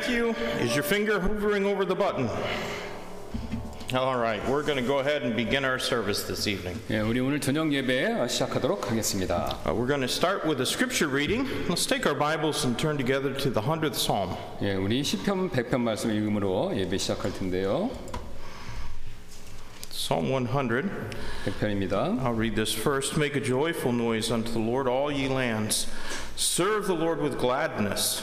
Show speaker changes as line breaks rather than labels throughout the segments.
Thank you. Is your finger hovering over the button? All right, we're going to go ahead and begin our service this evening. 예, 우리
오늘 저녁 예배 시작하도록 하겠습니다.
Uh, we're going to start with a scripture reading. Let's take our Bibles and turn together to the 100th Psalm.
예, 우리 시편 100편
말씀 읽음으로 예배 시작할 텐데요. Psalm 100.
100편입니다.
I'll read this first. Make a joyful noise unto the Lord, all ye lands. Serve the Lord with gladness.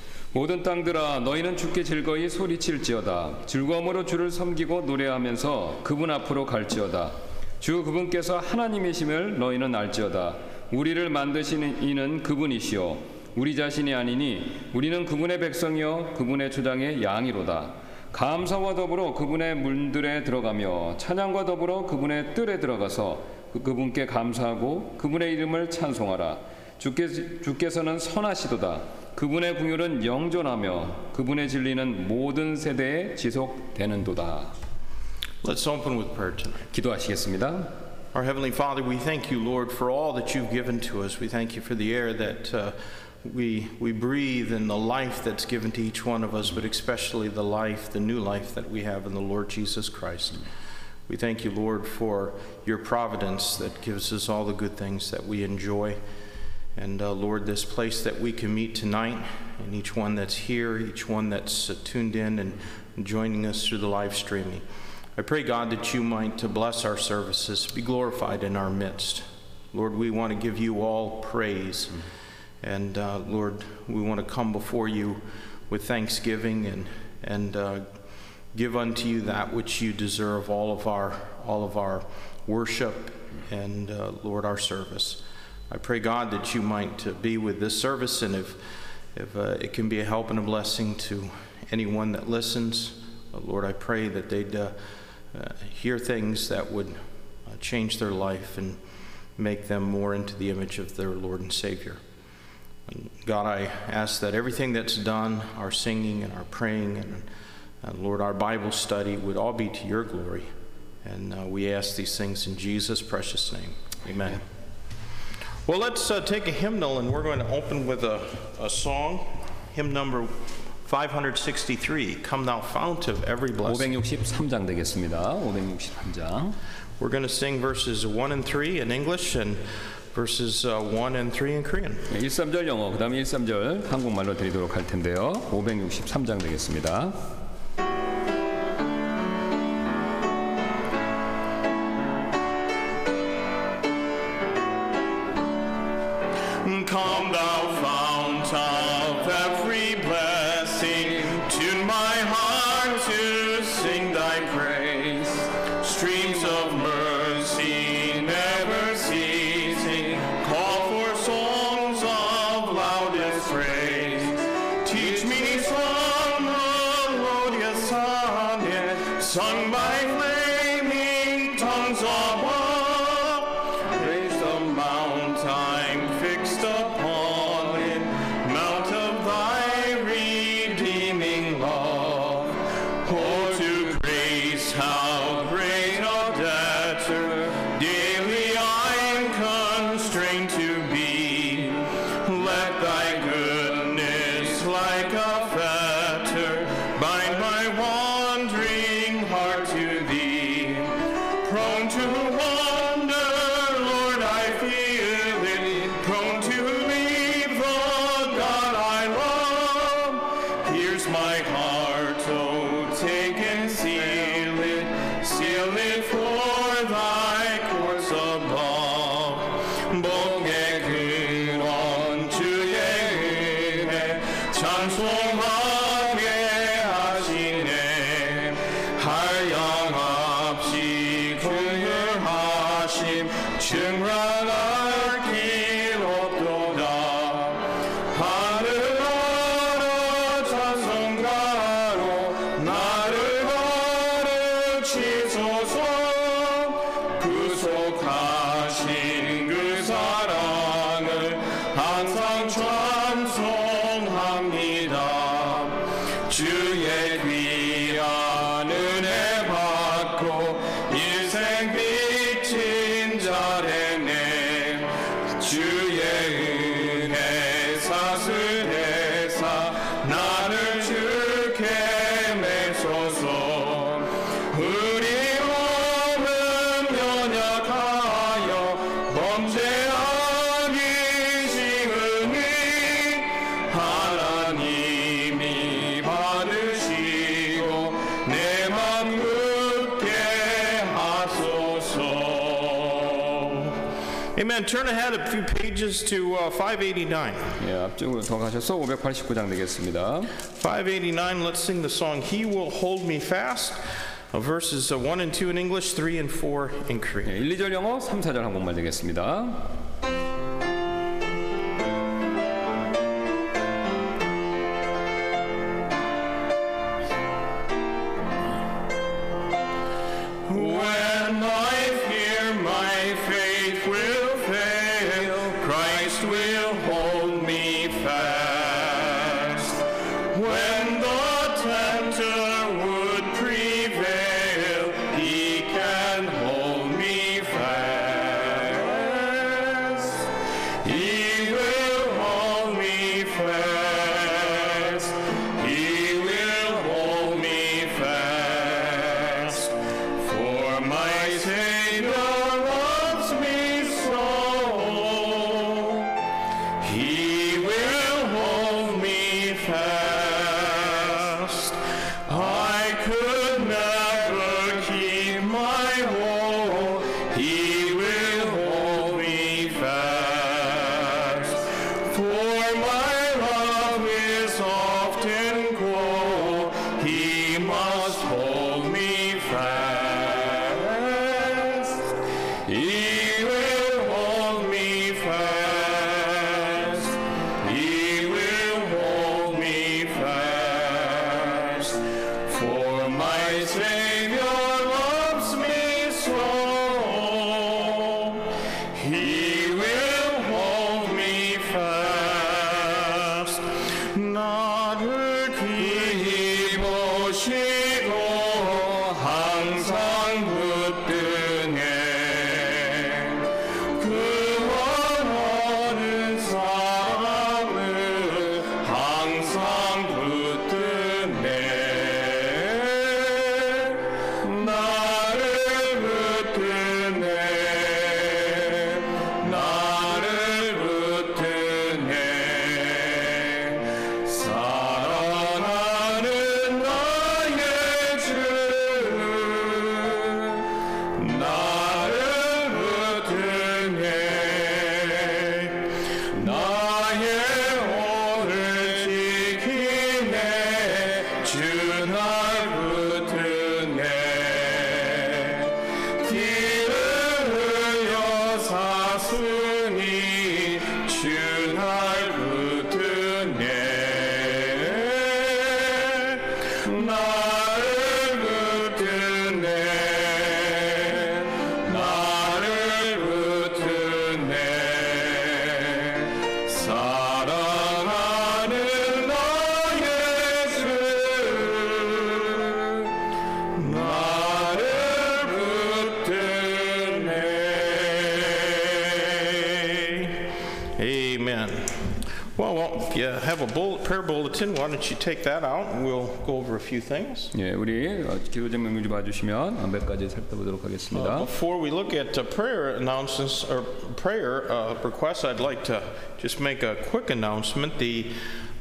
모든 땅들아 너희는 주께 즐거이 소리칠지어다 즐거움으로 주를 섬기고 노래하면서 그분 앞으로 갈지어다 주 그분께서 하나님이심을 너희는 알지어다 우리를 만드시는 이는 그분이시요 우리 자신이 아니니 우리는 그분의 백성이요 그분의 주장의 양이로다 감사와 더불어 그분의 물들에 들어가며 찬양과 더불어 그분의 뜰에 들어가서 그, 그분께 감사하고 그분의 이름을 찬송하라 주께서는 선하시도다
그분의 궁율은 영존하며 그분의 진리는 모든 세대에
지속되는도다. Let's open with prayer tonight. 기도하시겠습니다.
Our Heavenly Father, we thank you, Lord, for all that you've given to us. We thank you for the air that uh, we, we breathe and the life that's given to each one of us, but especially the life, the new life that we have in the Lord Jesus Christ. We thank you, Lord, for your providence that gives us all the good things that we enjoy. And uh, Lord, this place that we can meet tonight, and each one that's here, each one that's uh, tuned in and joining us through the live streaming, I pray, God, that you might to uh, bless our services, be glorified in our midst. Lord, we want to give you all praise. Mm-hmm. And uh, Lord, we want to come before you with thanksgiving and, and uh, give unto you that which you deserve, all of our, all of our worship and, uh, Lord, our service. I pray, God, that you might uh, be with this service, and if, if uh, it can be a help and a blessing to anyone that listens, uh, Lord, I pray that they'd uh, uh, hear things that would uh, change their life and make them more into the image of their Lord and Savior. And God, I ask that everything that's done, our singing and our praying, and, and Lord, our Bible study would all be to your glory. And uh, we ask these things in Jesus' precious name. Amen. Amen. Well, let's uh, take a hymnal and we're going to open with a, a song, hymn number 563, Come Thou Fount of Every Blessing. 563장 되겠습니다. 563장. We're going to sing verses 1 and 3 in English and verses uh, 1 and 3 in Korean. 1, 3절 영어, 그 다음에 1, 3절 한국말로 드리도록 할 텐데요. 563장 되겠습니다. down find. 589. 예, 앞쪽으로 더
가셔서
589장
되겠습니다.
589. Let's sing the song He Will Hold Me Fast. Uh, verses uh, 1 and 2 in English, 3 and 4 in Korean. 예,
1,
2절
영어, 3, 4절 한국말 되겠습니다.
take that out and we'll go over a few things. 예, 우리
기도 제목 좀 봐주시면
몇 가지 살펴보도록 하겠습니다. Uh, before we look at uh, prayer announcements or prayer uh, requests, I'd like to just make a quick announcement. The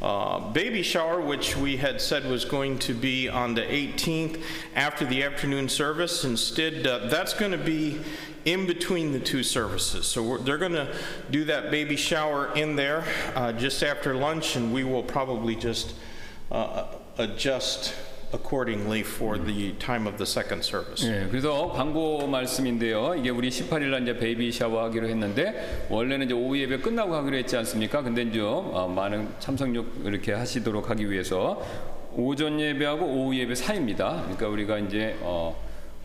uh, baby shower, which we had said was going to be on the 18th after the afternoon service. Instead, uh, that's going to be in between the two services. So they're going to do that baby shower in there uh, just after lunch, and we will probably just Uh, adjust accordingly for the time of the second service.
예, 그래서 광고 말씀인데요. 이게 우리 18일 날 이제 베이비 샤워하기로 했는데 원래는 이제 오후 예배 끝나고 하기로 했지 않습니까? 근데 이제 어, 많은 참석력 이렇게 하시도록 하기 위해서 오전 예배하고 오후 예배 사이입니다. 그러니까 우리가 이제 어,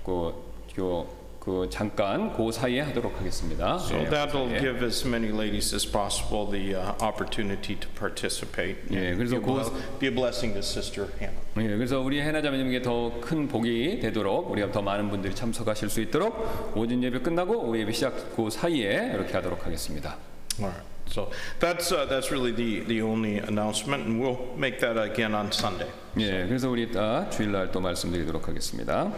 그그 잠깐 그 사이에 하도록 하겠습니다. So 예, that'll 예.
give as many ladies as possible the uh, opportunity to participate.
예, 그래서 be, 그, be a blessing to Sister Hannah. 예, 그래서 우리 해나 자매님에게 더큰 복이 되도록 우리가 더 많은 분들이 참석하실 수 있도록 오전 예배 끝나고 오후 예배 시작 그 사이에 이렇게 하도록 하겠습니다.
All right. So that's, uh, that's really the, the only announcement, and we'll make that again on Sunday.
예, 그래서 우리 이따 주일날 또 말씀드리도록
하겠습니다.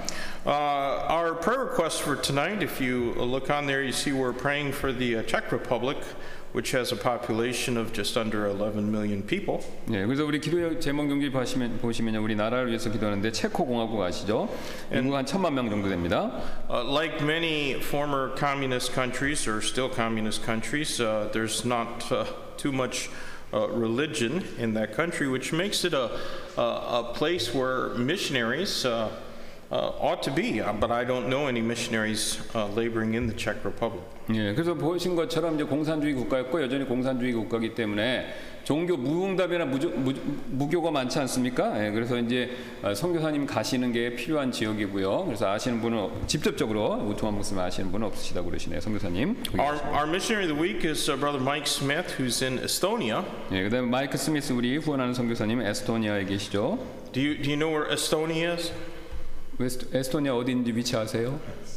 Uh, our prayer request for tonight, if you look on there, you see we're praying for the uh, Czech Republic which has a population of just under 11 million people. 네,
그래서 우리 기도 제목 경기 보시면 보시면요, 우리 나라를 위해서 기도하는데 체코 공화국 아시죠? 인구 한 천만 명 정도 됩니다.
Uh, like many former communist countries or still communist countries, uh, there's not uh, too much. Uh, religion in that country, which makes it a, a, a place where missionaries uh, uh, ought to be, uh, but I don't know any missionaries uh, laboring in the Czech Republic.
예, 그래서 보신 것처럼 이제 공산주의 국가였고 여전히 공산주의 국가이기 때문에 종교 무응답이나 무조, 무, 교가 많지 않습니까? 예, 그래서 이제 어, 선교사님 가시는 게 필요한 지역이고요. 그래서 아시는 분은 직접적으로 우투만 목사 아시는 분은 없으시다고 그러시네요, 선교사님.
Our, our missionary of the week is uh, brother Mike Smith, who's in Estonia.
예, 그다음에 마이크 스미스 우리 후원하는 선교사님 에스토니아에 계시죠.
Do you do you know where Estonia is?
에스토니아 어디인지 위치하세요?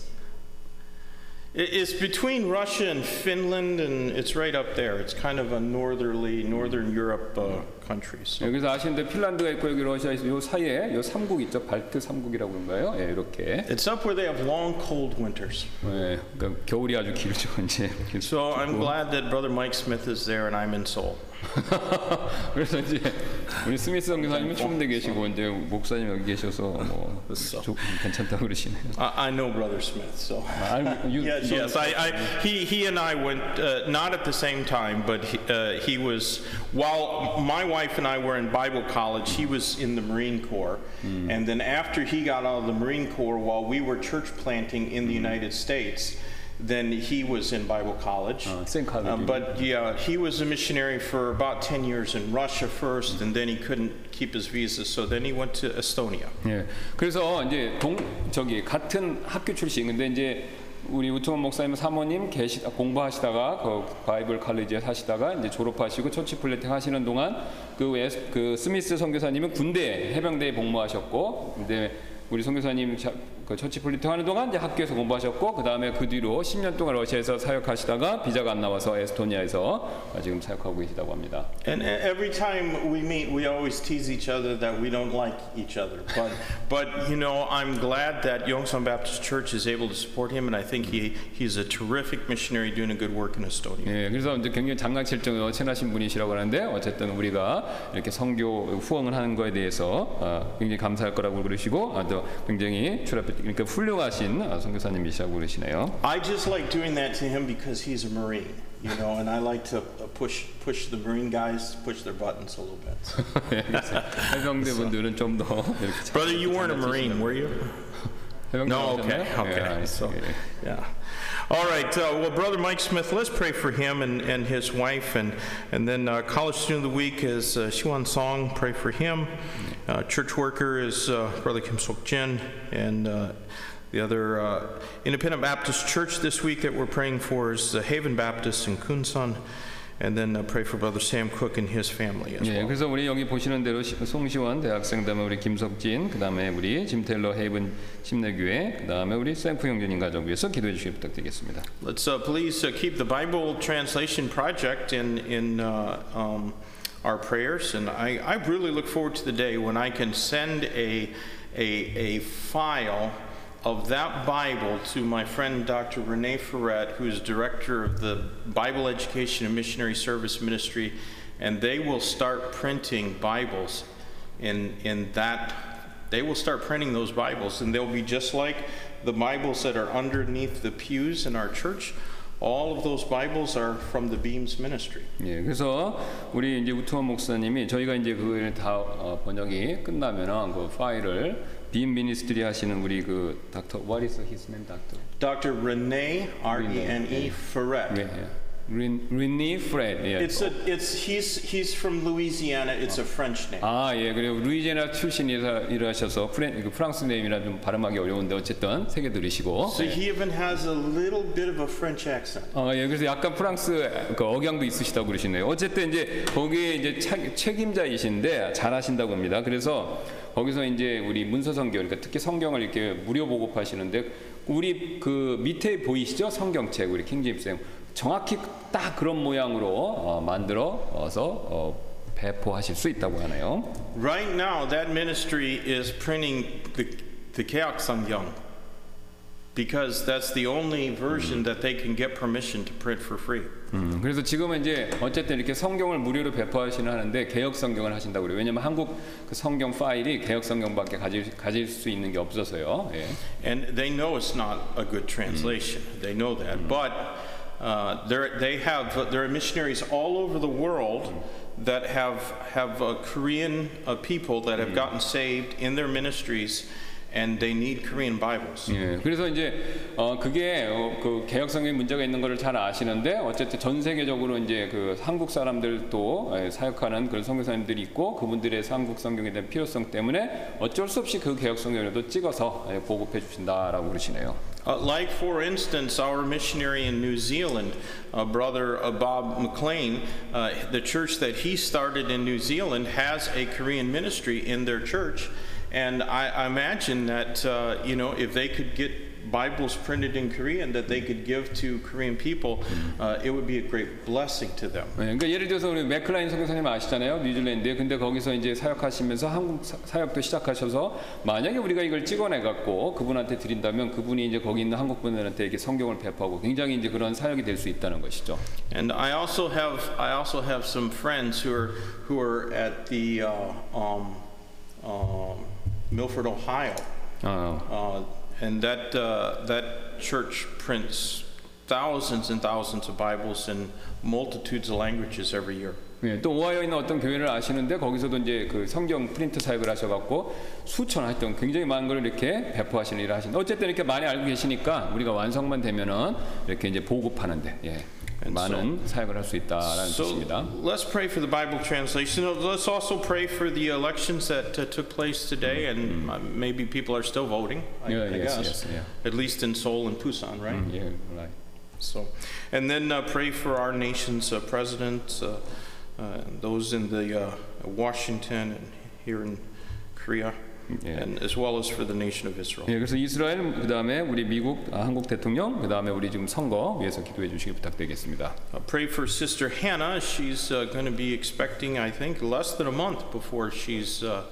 It's between Russia and Finland, and it's right up there. It's kind of a northerly, Northern Europe uh, countries.
So. 여기서 아시는 핀란드가 있고 여기 러시아 있고 요 사이에 요 삼국 있죠. 발트 삼국이라고
그런가요? 예, 이렇게. It's up where they have long cold winters.
예, 그러니까
겨울이
아주 길죠, 이제. So
I'm glad that brother Mike Smith is there and I'm in Seoul.
그래서 이제 우리 스미스
선교사님은 추운데 계시고 이제 목사님
여기
계셔서 뭐
so. 괜찮다
그러시네요. I, I know brother Smith, so. I, you, yes, yes. I, I, he, he and I went uh, not at the same time, but he, uh, he was while my wife wife and I were in Bible college. He was in the Marine Corps. Mm. And then after he got out of the Marine Corps, while we were church planting in the mm. United States, then he was in Bible college. Oh, same college. Um, but yeah, he was a missionary for about 10 years in Russia first, mm. and then he couldn't keep his visa, so then he went to Estonia. Yeah. 그래서
이제 동 저기 같은 학교 출신인데 이제 우리 우트원 목사님 사모님 계시 아, 공부하시다가 그 바이블 칼리지에 사시다가 이제 졸업하시고 처치 플래팅 하시는 동안 그, 웨스, 그 스미스 선교사님은 군대 해병대에 복무하셨고 이제 우리 선교사님 그 처치 플리팅 하는 동안 이제 학교에서 공부하셨고 그 다음에 그 뒤로 10년 동안 러시아에서 사역하시다가 비자가 안 나와서 에스토니아에서 지금 사역하고 계시다고 합니다.
And every time we meet, we always tease each other that we don't like each other. But but you know, I'm glad that Yongsan Baptist Church is able to support him, and I think he he's a terrific missionary doing a good work in Estonia.
예, 그래서 이제 굉장히 장난칠 정도로 친하신 분이시라고 하는데 어쨌든 우리가 이렇게 선교 후원을 하는 거에 대해서 어, 굉장히 감사할 거라고 그러시고 아, 굉장히
그러니까 훌륭하신 선교사님이시라고 그러시네요. I just like doing that to him because he's a marine. You know, and I like to uh, push push the Marine guys push their buttons a little bit. 해병대 분들은
좀더
Brother, you weren't a Marine, were you? no, okay, okay. So, yeah. All right. Uh, well, Brother Mike Smith, let's pray for him and, and his wife. And, and then uh, College Student of the Week is uh, Song. Pray for him. Uh, church Worker is uh, Brother Kim Sok Jin. And uh, the other uh, Independent Baptist Church this week that we're praying for is Haven Baptist in Kunsan and then uh, pray for Brother Sam Cook and his family as 예, well. 그래서 우리 여기 보시는 대로 송시환 대학생,
그다음에 우리 김석진, 그다음에 우리 짐 텔러 헤이븐 침례교회, 그다음에 우리 샘프 형제님
가족 위해서 기도해 주시기 부탁드리겠습니다. Let's uh, please uh, keep the Bible Translation Project in, in uh, um, our prayers. And I, I really look forward to the day when I can send a, a, a file of that Bible to my friend Dr. Renee Ferret, who is director of the Bible Education and Missionary Service Ministry, and they will start printing Bibles in, in that. They will start printing those Bibles, and they'll be just like the Bibles that are underneath the pews in our church. All of those Bibles are from the Beams
Ministry. 예, 그래서 우리 이제 우토 목사님이 저희가 이제 그다 번역이 끝나면은 그 파일을 빔 미니스트리 하시는 우리 그 닥터 what is his name 닥터? Dr. Rene R E N E 예. Ferret. 네, 네. Rene Fred.
예. It's a it's he's he's from Louisiana. It's a French name.
아, 예. 그리고 루이지애나 출신이라셔서 프렌 그 프랑스 네임이라 좀 발음하기 어려운데 어쨌든 세계 들으시고.
So he even has a little bit of a French accent.
아, 예. 그래서 약간 프랑스 그 억양도 있으시다고 그러시네요. 어쨌든 이제 거기에 이제 차, 책임자이신데 잘하신다고 합니다. 그래서 거기서 이제 우리 문서성경 그러니까 특히 성경을 이렇게 무료 보급하시는데 우리 그 밑에 보이시죠 성경책 우리 킹제임스 정확히 딱 그런 모양으로 어, 만들어서 어, 배포하실 수 있다고 하네요.
Right now that ministry is printing the the Keok because that's the only version that they can get permission to print for free. 음,
그래서 지금은 이제 어쨌든 이렇게 성경을 무료로 배포하시는 하는데 개혁 성경을 하신다고 그래요. 왜냐면 한국 그 성경 파일이 개혁 성경밖에 가질, 가질 수 있는 게 없어서요.
예. And they know it's not a good translation. 음. They know that. 음. But uh, they have there are missionaries all over the world. That have have uh, Korean uh, people that have gotten saved in their ministries, and they need Korean Bibles. 예, 그래서 이제 어, 그게 어, 그 개혁 성경 문제가 있는 것을 잘 아시는데 어쨌든 전 세계적으로 이제 그 한국
사람들도 에, 사역하는 그런 선교사님들이 있고 그분들의 한국 성경에 대한 필요성 때문에 어쩔 수 없이 그 개혁 성경에도 찍어서 에, 보급해 주신다라고 그러시네요.
Uh, like for instance, our missionary in New Zealand, uh, brother uh, Bob McLean, the church that he started in New Zealand has a Korean ministry in their church. And I, I imagine that, uh, you know, if they could get Bibles printed in Korean that they could give to Korean people, uh, it would be a great blessing to them. 네, 그러니까 예를 들어서 우리
맥클라인 선교사님 아시잖아요, 뉴질랜드 근데 거기서 이제 사역하시면서 한국 사역도 시작하셔서 만약에 우리가 이걸 찍어내 갖고 그분한테 드린다면 그분이 이제 거기 있는 한국 분들한테 이렇게 성경을
배포하고 굉장히 이제 그런 사역이 될 수 있다는 것이죠. And I also have I also have some friends who are who are at the uh, um, um, Milford, Ohio. Oh. Uh, and that, uh, that church prints thousands and thousands of Bibles in multitudes of languages every year. 예, 또 오하이오에 있는 어떤 교회를
아시는데 거기서도 이제 그 성경 프린트
사역을 하셔갖고 수천
하여튼 굉장히 많은 걸
이렇게
배포하시는 일을 하시는데 어쨌든 이렇게 많이 알고 계시니까 우리가 완성만 되면은 이렇게 이제 보급하는데 예. 많은 so, 사역을
있다라는
so
뜻입니다. Let's pray for the Bible translation. Let's also pray for the elections that uh, took place today, mm-hmm. and uh, maybe people are still voting. I, yeah, I yes, guess. Yes, yeah. At least in Seoul and Busan, right? Mm,
yeah, right.
So, and then uh, pray for our nation's uh, president, uh, uh those in the uh, Washington and here in Korea. 예. and as well as for the nation of Israel.
예, 그래서 이스라엘 그다음에 우리 미국 아, 한국 대통령 그다음에 우리 지금 선거 위해서 기도해 주시기 부탁드리겠습니다.
Uh, pray for Sister Hannah. She's uh, going to be expecting, I think, less than a month before she's. Uh,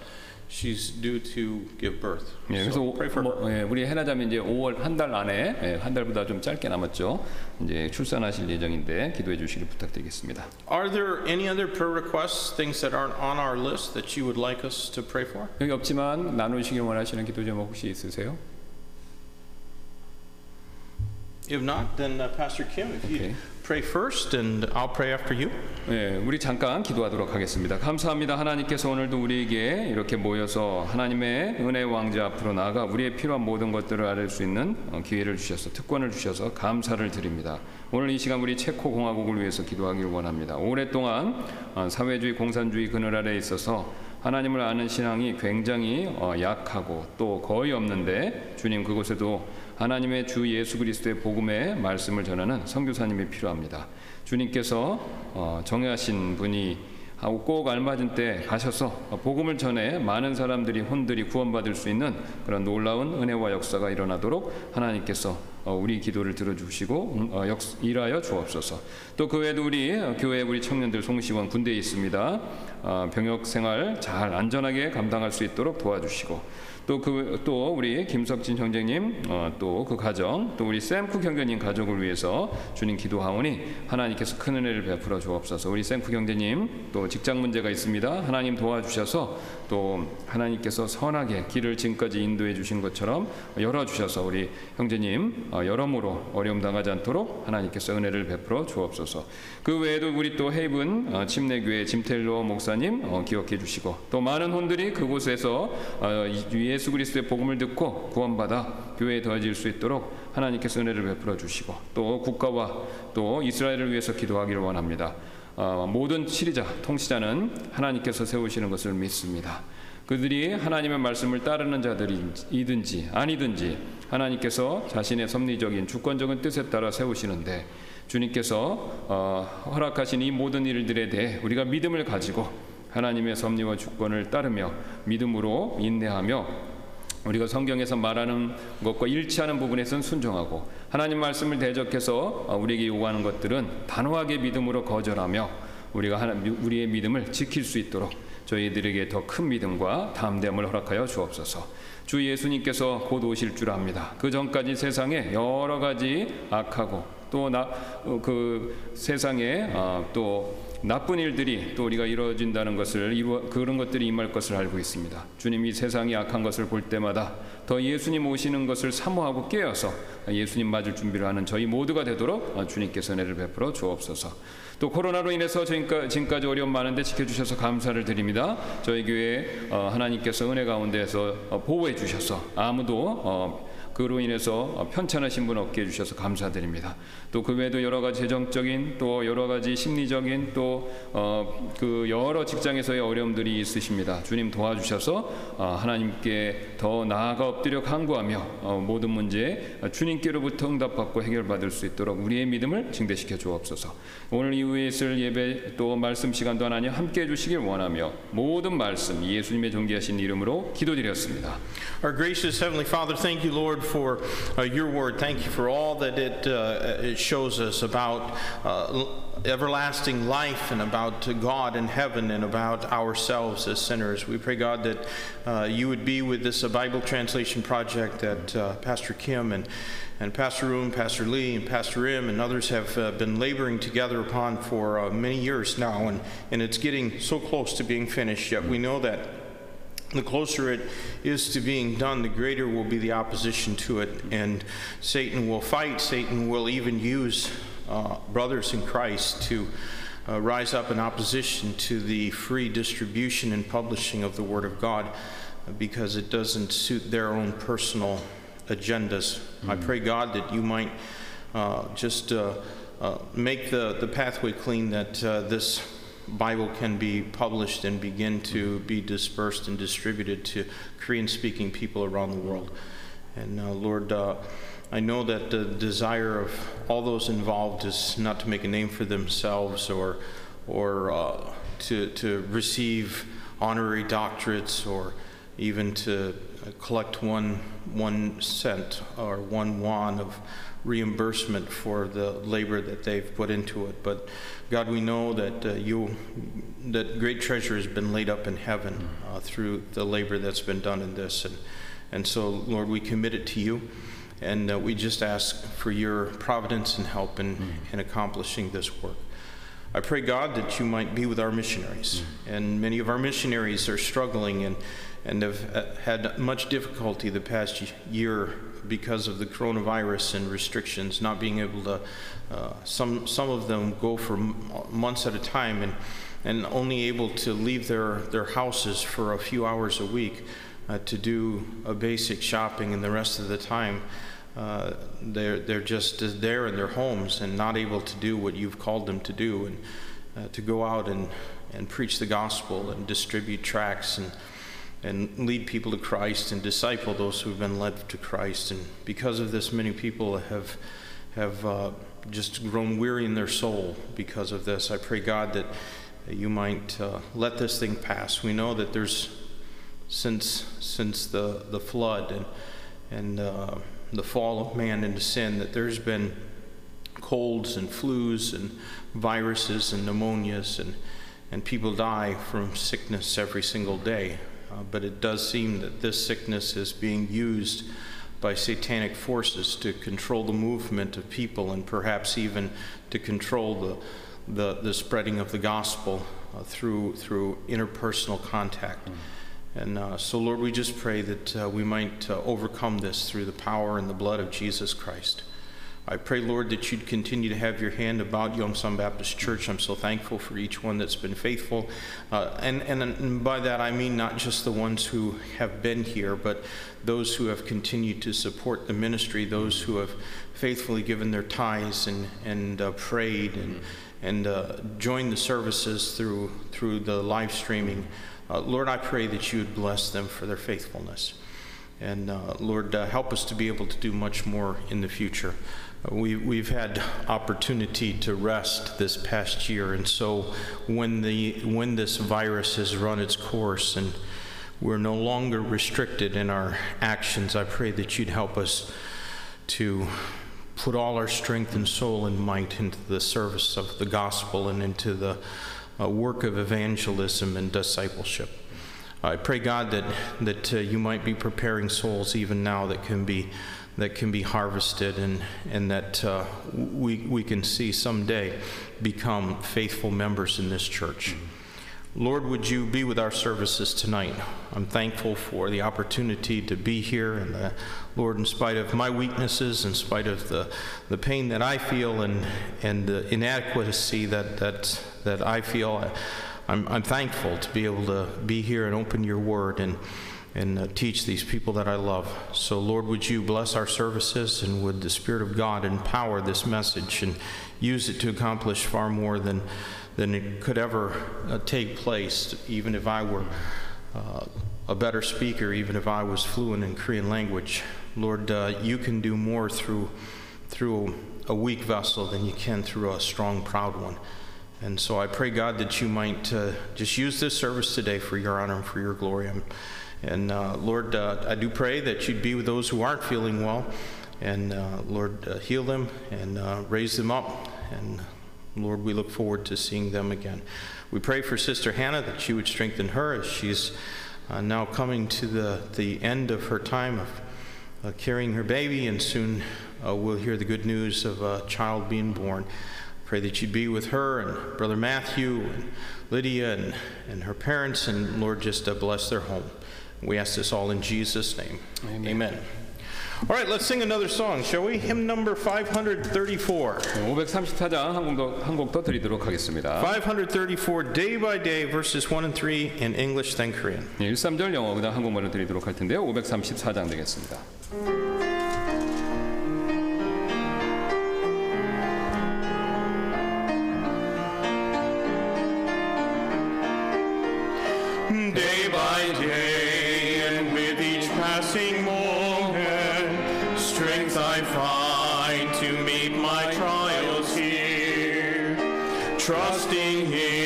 she's due to give birth. 예,
그래서 so pray for her. 뭐, 예, 우리 해나자매 이제 5월 한 달 안에 예, 한 달보다 좀
짧게 남았죠. 이제 출산하실 예정인데 기도해 주시길 부탁드리겠습니다. Are there any other prayer requests, things that aren't on our list that you would like us to pray for? 여기 없지만 나누시길 원하시는 기도 제목 혹시 있으세요? If not, then uh, Pastor Kim, if o k a y pray first, and I'll pray after you. 예,
우리 잠깐 기도하도록 하겠습니다. 감사합니다. 하나님께서 오늘도 우리에게 이렇게 모여서 하나님의 은혜 왕자 앞으로 나아가 우리의 필요한 모든 것들을 알릴 수 있는 어, 기회를 주셔서 특권을 주셔서 감사를 드립니다. 오늘 이 시간 우리 체코 공화국을 위해서 기도하길 원합니다. 오랫동안 어, 사회주의 공산주의 그늘 아래 있어서 하나님을 아는 신앙이 굉장히 어, 약하고 또 거의 없는데 주님 그곳에도 하나님의 주 예수 그리스도의 복음의 말씀을 전하는 선교사님이 필요합니다. 주님께서 어, 정하신 분이 아, 꼭 알맞은 때 가셔서 복음을 전해 많은 사람들이 혼들이 구원받을 수 있는 그런 놀라운 은혜와 역사가 일어나도록 하나님께서 어, 우리 기도를 들어주시고 음, 어, 일하여 주옵소서. 또 그 외에도 우리 교회 우리 청년들 송시원 군대에 있습니다. 병역 생활 잘 안전하게 감당할 수 있도록 도와주시고 또그또 그, 우리 김석진 형제님 어, 또그 가정 또 우리 샘쿡 경제님 가족을 위해서 주님 기도하오니 하나님께서 큰 은혜를 베풀어 주옵소서. 우리 샘쿡 경제님또 직장 문제가 있습니다. 하나님 도와주셔서 또 하나님께서 선하게 길을 지금까지 인도해 주신 것처럼 열어 주셔서 우리 형제님 어, 여러모로 어려움 당하지 않도록 하나님께서 은혜를 베풀어 주옵소서. 그 외에도 우리 또 헤이븐 어, 침례교회 짐텔로 목사님 어, 기억해 주시고 또 많은 혼들이 그곳에서 어, 위에 예수 그리스도의 복음을 듣고 구원받아 교회에 더해질 수 있도록 하나님께서 은혜를 베풀어 주시고 또 국가와 또 이스라엘을 위해서 기도하기를 원합니다. 어, 모든 치리자, 통치자는 하나님께서 세우시는 것을 믿습니다. 그들이 하나님의 말씀을 따르는 자들이든지 아니든지 하나님께서 자신의 섭리적인 주권적인 뜻에 따라 세우시는데 주님께서 어, 허락하신 이 모든 일들에 대해 우리가 믿음을 가지고 하나님의 섭리와 주권을 따르며 믿음으로 인내하며 우리가 성경에서 말하는 것과 일치하는 부분에선 순종하고 하나님 말씀을 대적해서 우리에게 요구하는 것들은 단호하게 믿음으로 거절하며 우리가 하나, 우리의 믿음을 지킬 수 있도록 저희들에게 더 큰 믿음과 담대함을 허락하여 주옵소서. 주 예수님께서 곧 오실 줄 압니다. 그 전까지 세상에 여러 가지 악하고 또그 나 어, 그 세상에 어, 또 나쁜 일들이 또 우리가 이루어진다는 것을 이루어, 그런 것들이 임할 것을 알고 있습니다. 주님이 세상이 악한 것을 볼 때마다 더 예수님 오시는 것을 사모하고 깨어서 예수님 맞을 준비를 하는 저희 모두가 되도록 주님께서 은혜를 베풀어 주옵소서. 또 코로나로 인해서 지금까지 어려움 많은데 지켜주셔서 감사를 드립니다. 저희 교회 어, 하나님께서 은혜 가운데서 어, 보호해 주셔서 아무도 어, 그로 인해서 편찮으신 분없게 해주셔서 감사드립니다. 또 그 외에도 여러 가지 재정적인 또 여러 가지 심리적인 또그 어, 여러 직장에서의 어려움들이 있으십니다. 주님 도와주셔서 어, 하나님께 더 나아가 엎드려 간구하며 어, 모든 문제 주님께로부터 응답받고 해결받을 수 있도록 우리의 믿음을 증대시켜 주옵소서. 오늘 이후에 있을 예배 또 말씀 시간도
하나님 함께 해주시길 원하며 모든 말씀 예수님의 존귀하신 이름으로 기도드렸습니다. Our gracious Heavenly Father, thank you, Lord. for uh, your word. Thank you for all that it, uh, it shows us about uh, everlasting life and about God in heaven and about ourselves as sinners. We pray, God, that uh, you would be with this uh, Bible translation project that Pastor Kim and and Pastor Room, Pastor Lee, and Pastor Im, and others have uh, been laboring together upon for uh, many years now, and, and it's getting so close to being finished, yet we know that the closer it is to being done, the greater will be the opposition to it. And Satan will fight. Satan will even use uh, brothers in Christ to uh, rise up in opposition to the free distribution and publishing of the Word of God because it doesn't suit their own personal agendas. Mm-hmm. I mm. pray, God, that you might uh, just uh, uh, make the, the pathway clean that uh, this Bible can be published and begin to be dispersed and distributed to Korean speaking people around the world. And uh, Lord, uh, I know that the desire of all those involved is not to make a name for themselves or, or uh, to, to receive honorary doctorates or even to collect one, one cent or one won of reimbursement for the labor that they've put into it. But God, we know that uh, you, that great treasure has been laid up in heaven uh, through the labor that's been done in this. And, and so, Lord, we commit it to you. And uh, we just ask for your providence and help in, mm. in accomplishing this work. I pray, God, that you might be with our missionaries. Mm. And many of our missionaries are struggling and, and have uh, had much difficulty the past year because of the coronavirus and restrictions, not being able to, uh, some, some of them go for months at a time and, and only able to leave their, their houses for a few hours a week uh, to do a basic shopping and the rest of the time. Uh, they're, they're just there in their homes and not able to do what you've called them to do and uh, to go out and, and preach the gospel and distribute tracts and and lead people to Christ and disciple those who've been led to Christ. And because of this, many people have have uh, just grown weary in their soul because of this. I pray God that you might uh, let this thing pass. We know that there's since since the the flood and and uh, the fall of man into sin that there's been colds and flus and viruses and pneumonias and and people die from sickness every single day uh, but it does seem that this sickness is being used by satanic forces to control the movement of people and perhaps even to control the, the, the spreading of the gospel uh, through, through interpersonal contact. Mm. And uh, so, Lord, we just pray that uh, we might uh, overcome this through the power and the blood of Jesus Christ. I pray, Lord, that you'd continue to have your hand about Yomsan Baptist Church. I'm so thankful for each one that's been faithful. Uh, and, and, and, by that, I mean not just the ones who have been here, but those who have continued to support the ministry, those who have faithfully given their tithes and, and uh, prayed and, and uh, joined the services through, through the live streaming. Uh, Lord, I pray that you would bless them for their faithfulness. And uh, Lord, uh, help us to be able to do much more in the future we, we've had opportunity to rest this past year, and so when the when this virus has run its course and we're no longer restricted in our actions, I pray that you'd help us to put all our strength and soul and might into the service of the gospel and into the uh, work of evangelism and discipleship. I pray, God, that, that uh, you might be preparing souls even now that can be that can be harvested and, and that uh, we, we can see someday become faithful members in this church. Lord, would you be with our services tonight? I'm thankful for the opportunity to be here. And the Lord, in spite of my weaknesses, in spite of the, the pain that I feel and, and the inadequacy that, that, that I feel, I'm, I'm thankful to be able to be here and open your word. And and uh, teach these people that I love. So, Lord, would you bless our services and would the Spirit of God empower this message and use it to accomplish far more than, than it could ever uh, take place, even if I were uh, a better speaker, even if I was fluent in Korean language. Lord, uh, you can do more through, through a weak vessel than you can through a strong, proud one. And so I pray, God, that you might uh, just use this service today for your honor and for your glory. I'm, and uh, Lord, uh, I do pray that you'd be with those who aren't feeling well. And uh, Lord, uh, heal them and uh, raise them up. And Lord, we look forward to seeing them again. We pray for Sister Hannah that you would strengthen her as she's uh, now coming to the, the end of her time of carrying her baby. And soon we'll hear the good news of a child being born. Pray that you'd be with her and Brother Matthew and Lydia and, and her parents. And Lord, just bless their home. We ask this all in Jesus' name. Amen. Amen. All right, let's sing another song, shall we? Hymn number 534. 534장 한곡더 드리도록 하겠습니다. 534 Day by Day verses 1 and
3 in
English then Korean. 예, 13절 영어 그다음 한국말로 드리도록
할 텐데요.
534장
되겠습니다. passing moment, strength I find to meet my trials here, trusting Him.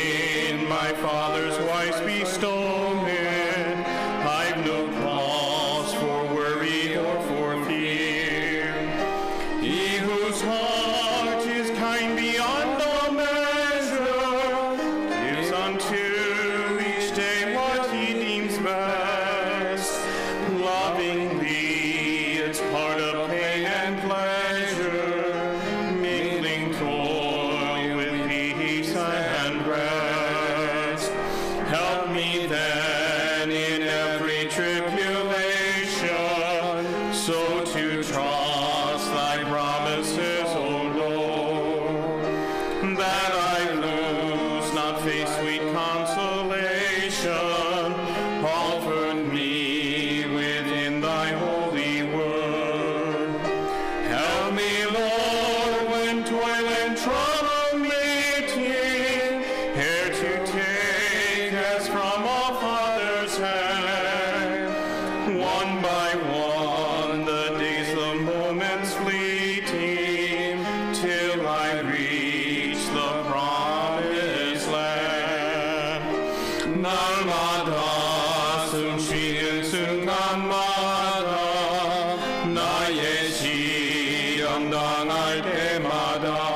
나의 시험당할 때마다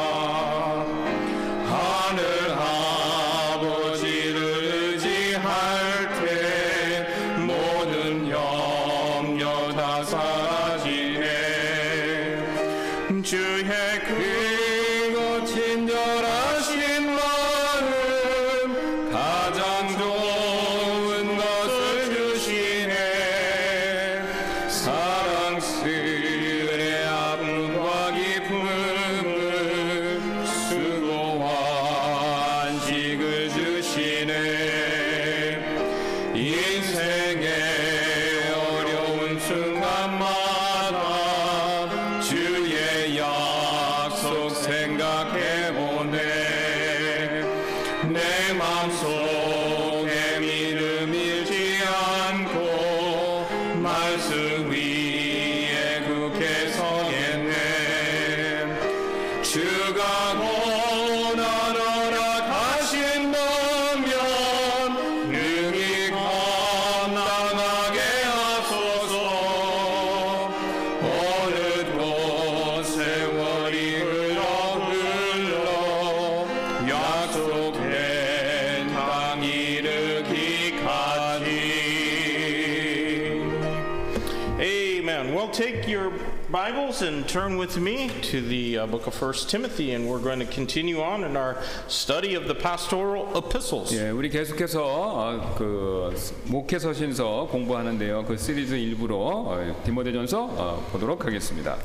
First Timothy, and we're going to continue on in our study of the pastoral
epistles. 예, 우리 계속해서 어, 그 목회서신서 공부하는데요. 그 시리즈 일부로 어, 디모데전서 어, 보도록
하겠습니다.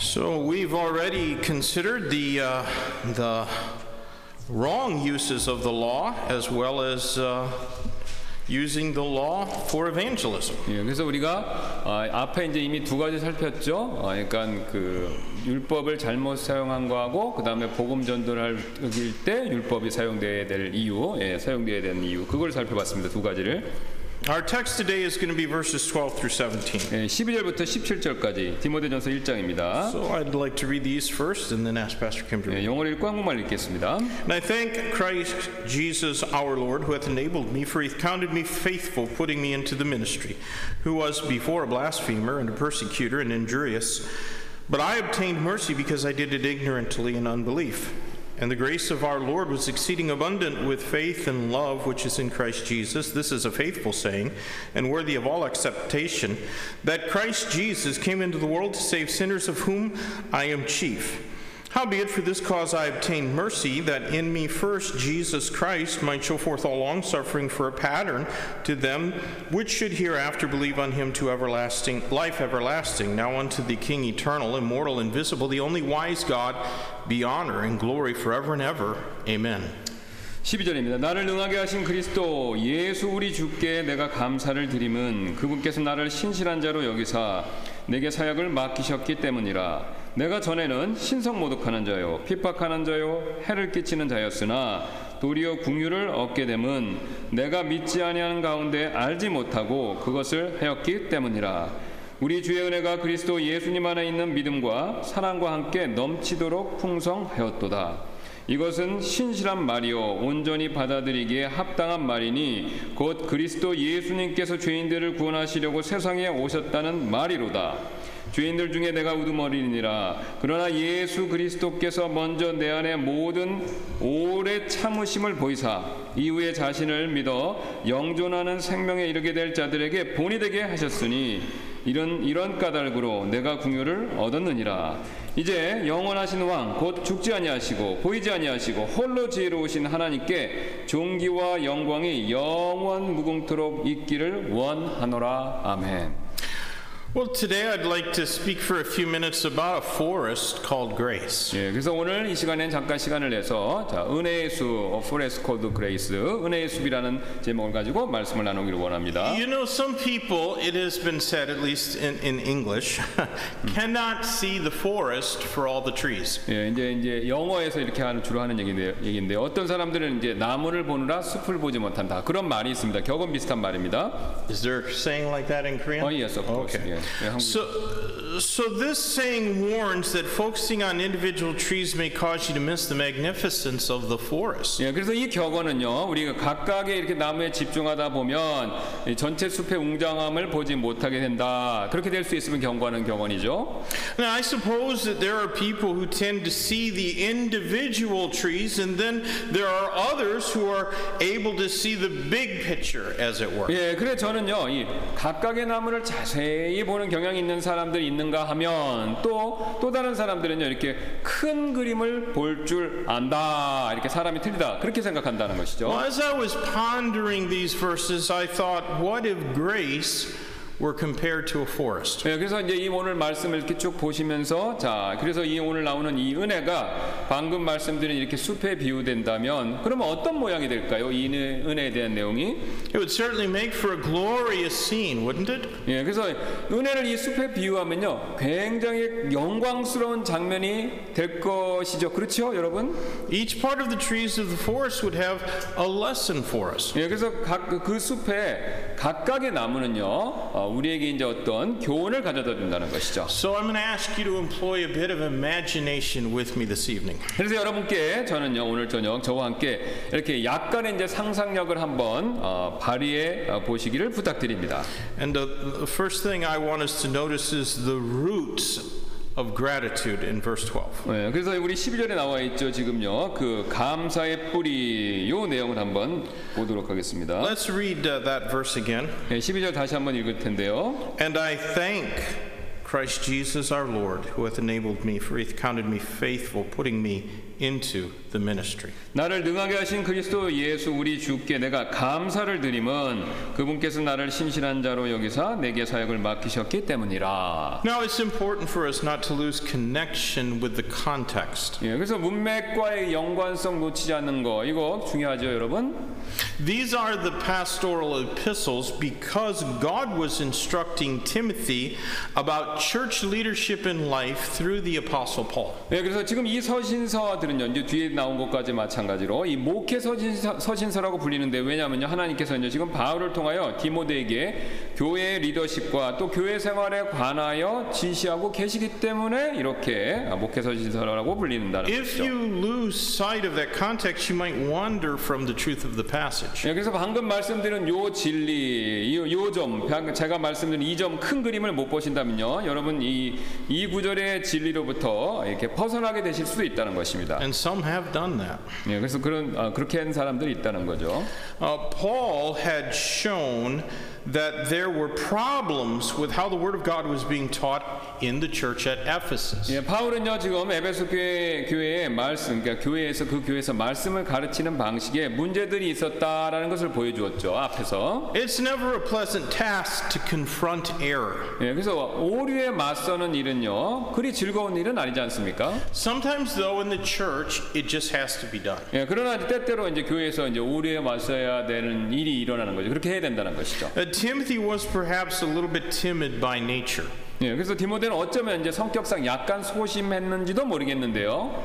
So we've already considered the uh, the wrong uses of the law as well as uh, using the law for evangelism. 예, 그래서
우리가 아, 앞에 이제 이미 두 가지 살폈죠. 어, 그러니까 그 율법을 잘못 사용한 거하고 그 다음에 복음 전도를 할때 율법이 사용돼야 될 이유, 예, 사용돼야 되는 이유 그걸 살펴봤습니다. 두 가지를.
Our text today is going to be verses 12 through 17. 12절부터 17절까지 디모데전서
1장입니다.
So I'd like to read these first and then ask Pastor Kim to read. 예, 영어로
읽고 한국말 읽겠습니다.
And I thank Christ Jesus our Lord who hath enabled me for he counted me faithful putting me into the ministry who was before a blasphemer and a persecutor and injurious but I obtained mercy because I did it ignorantly in unbelief. And the grace of our Lord was exceeding abundant with faith and love which is in Christ Jesus. This is a faithful saying and worthy of all acceptation that Christ Jesus came into the world to save sinners, of whom I am chief. Howbeit, for this cause I obtained mercy, that in me first Jesus Christ might show forth all longsuffering for a pattern to them which should hereafter believe on him to everlasting life everlasting. Now unto the King eternal, immortal, invisible, the only wise God, be honor and glory forever and ever. Amen. 12절입니다. 나를 능하게 하신 그리스도 예수 우리 주께 내가 감사를 드림은 그분께서 나를 신실한 자로
여기사 내게 사역을 맡기셨기 때문이라. 내가 전에는 신성모독하는 자요 핍박하는 자요 해를 끼치는 자였으나 도리어 궁유를 얻게 됨은 내가 믿지 아니하는 가운데 알지 못하고 그것을 하였기 때문이라 우리 주의 은혜가 그리스도 예수님 안에 있는 믿음과 사랑과 함께 넘치도록 풍성하였도다. 이것은 신실한 말이요 온전히 받아들이기에 합당한 말이니 곧 그리스도 예수님께서 죄인들을 구원하시려고 세상에 오셨다는 말이로다. 죄인들 중에 내가 우두머리니라. 그러나 예수 그리스도께서 먼저 내 안에 모든 오래 참으심을 보이사
이후에 자신을 믿어 영존하는 생명에 이르게 될 자들에게 본이 되게 하셨으니 이런 이런 까닭으로 내가 궁유를 얻었느니라. 이제 영원하신 왕 곧 죽지 아니하시고 보이지 아니하시고 홀로 지혜로우신 하나님께 종기와 영광이 영원 무궁토록 있기를 원하노라. 아멘. Well, today I'd like to speak for a few minutes about a forest called grace. 예, 그래서 오늘 이 시간엔 잠깐 시간을 내서 자, 은혜의 숲, 어, Forest Called Grace, 은혜의 숲이라는 제목을 가지고 말씀을 나누기를 원합니다. You know, some people, it has been said, at least in, in English, cannot see the forest for all the trees. 예, 이제 이제 영어에서 이렇게 하는 주로 하는 얘기인데, 얘기인데 어떤 사람들은 이제 나무를 보느라 숲을 보지 못한다 그런 말이 있습니다. 격언 비슷한 말입니다. Is there a saying like that in Korean?
Oh yes, of course. Okay. 예.
Yeah. So, so this saying warns that focusing on individual trees may cause you to miss the magnificence of the forest. 예, 그래서 이 격언은요, 우리가 각각의 이렇게 나무에 집중하다 보면 전체 숲의 웅장함을 보지 못하게 된다. 그렇게 될 수 있으면 경고하는 격언이죠. Now, I suppose that there are people who tend to see the individual trees, and then there are others who are able to see the big picture, as it were. 예, 그래 저는요, 이 각각의 나무를 자세히 보는 경향이 있는 사람들 있는가 하면 또, 또 다른 사람들은요, 이렇게 큰 그림을 볼 줄 안다. 이렇게 사람이 틀리다. 그렇게 생각한다는 것이죠. Well, as I was pondering these verses, I thought, what if grace were compared to a forest. 네, 그래서 이제 이 오늘 말씀을 이렇게 쭉 보시면서 자, 그래서 이 오늘 나오는 이 은혜가 방금 말씀드린 이렇게 숲에 비유된다면 그러 어떤 모양이 될까요? 이 은혜에 대한 내용이 It would certainly make for a glorious scene, wouldn't it? 예, 그래서 은혜를 이 숲에 비유하면요. 굉장히 영광스러운 장면이 될 것이죠. 그렇죠, 여러분? Each part of the trees of the forest would have a lesson for us. 예, 그래서 각그 숲에 각각의 나무는요. 어, 우리에게 이제 어떤 교훈을 가져다 준다는 것이죠. So I'm going to ask you to employ a bit of imagination with me this evening. 그래서 여러분께 저는요 오늘 저녁 저와 함께 이렇게 약간의 이제 상상력을 한번 어, 발휘해 보시기를 부탁드립니다. And the, the first thing I want us to notice is the roots of gratitude in verse 12. 네, 그래서 우리 11절에 나와 있죠. 지금요. 그 감사의 뿌리 요 내용을 한번 보도록 하겠습니다. Let's read uh, that verse again. 네, 12절 다시 한번 읽을 텐데요. And I thank Christ Jesus our Lord who hath enabled me for hath counted me faithful putting me into the ministry. 나를 능하게 하신 그리스도 예수 우리 주께 내가 감사를 드림은 그분께서 나를 신실한 자로 여기사 내게 사역을 맡기셨기 때문이라. Now it's important for us not to lose connection with the context. 예, 그래서 문맥과의 연관성 놓치지 않는 거 이거 중요하죠, 여러분. These are the pastoral epistles because God was instructing Timothy about church leadership in life through the apostle Paul. 예, 그래서 지금 이 서신서들은요. 이제 뒤에 나온 것까지 마찬가지로 이 목회 서신서, 라고 불리는데 왜냐하면요 하나님께서는제 지금 바울을 통하여 디모데에게 교회의 리더십과 또 교회 생활에 관하여 지시하고 계시기 때문에 이렇게 목회 서신서라고 불리는다는 If you lose sight of that context, you might wander from the truth of the passage. 여기서 예, 방금 말씀드린 요 진리, 요, 요 제가 말씀드린 이 점 큰 그림을 못 보신다면요 여러분 이이 구절의 진리로부터 이렇게 벗어나게 되실 수도 있다는 것입니다. And some have have done that. 예, 그래서 그런 어, 그렇게 한 사람들이 있다는 거죠. Uh, Paul had shown that there were problems with how the word of God was being taught in the church at Ephesus. 예, 바울은요 지금 에베소 교회 교회의 말씀 그러니까 교회에서 그 교회에서 말씀을 가르치는 방식에 문제들이 있었다라는 것을 보여주었죠. 앞에서. It's never a pleasant task to confront error. 예, 그래서 오류에 맞서는 일은요 그리 즐거운 일은 아니지 않습니까? Sometimes though in the church it just has to be done. 예, 그러나 때때로 이제 교회에서 이제 오류에 맞서야 되는 일이 일어나는 거죠. 그렇게 해야 된다는 것이죠. But Timothy was perhaps a little bit timid by nature. 예, 그래서 디모데는 어쩌면 이제 성격상 약간 소심했는지도 모르겠는데요.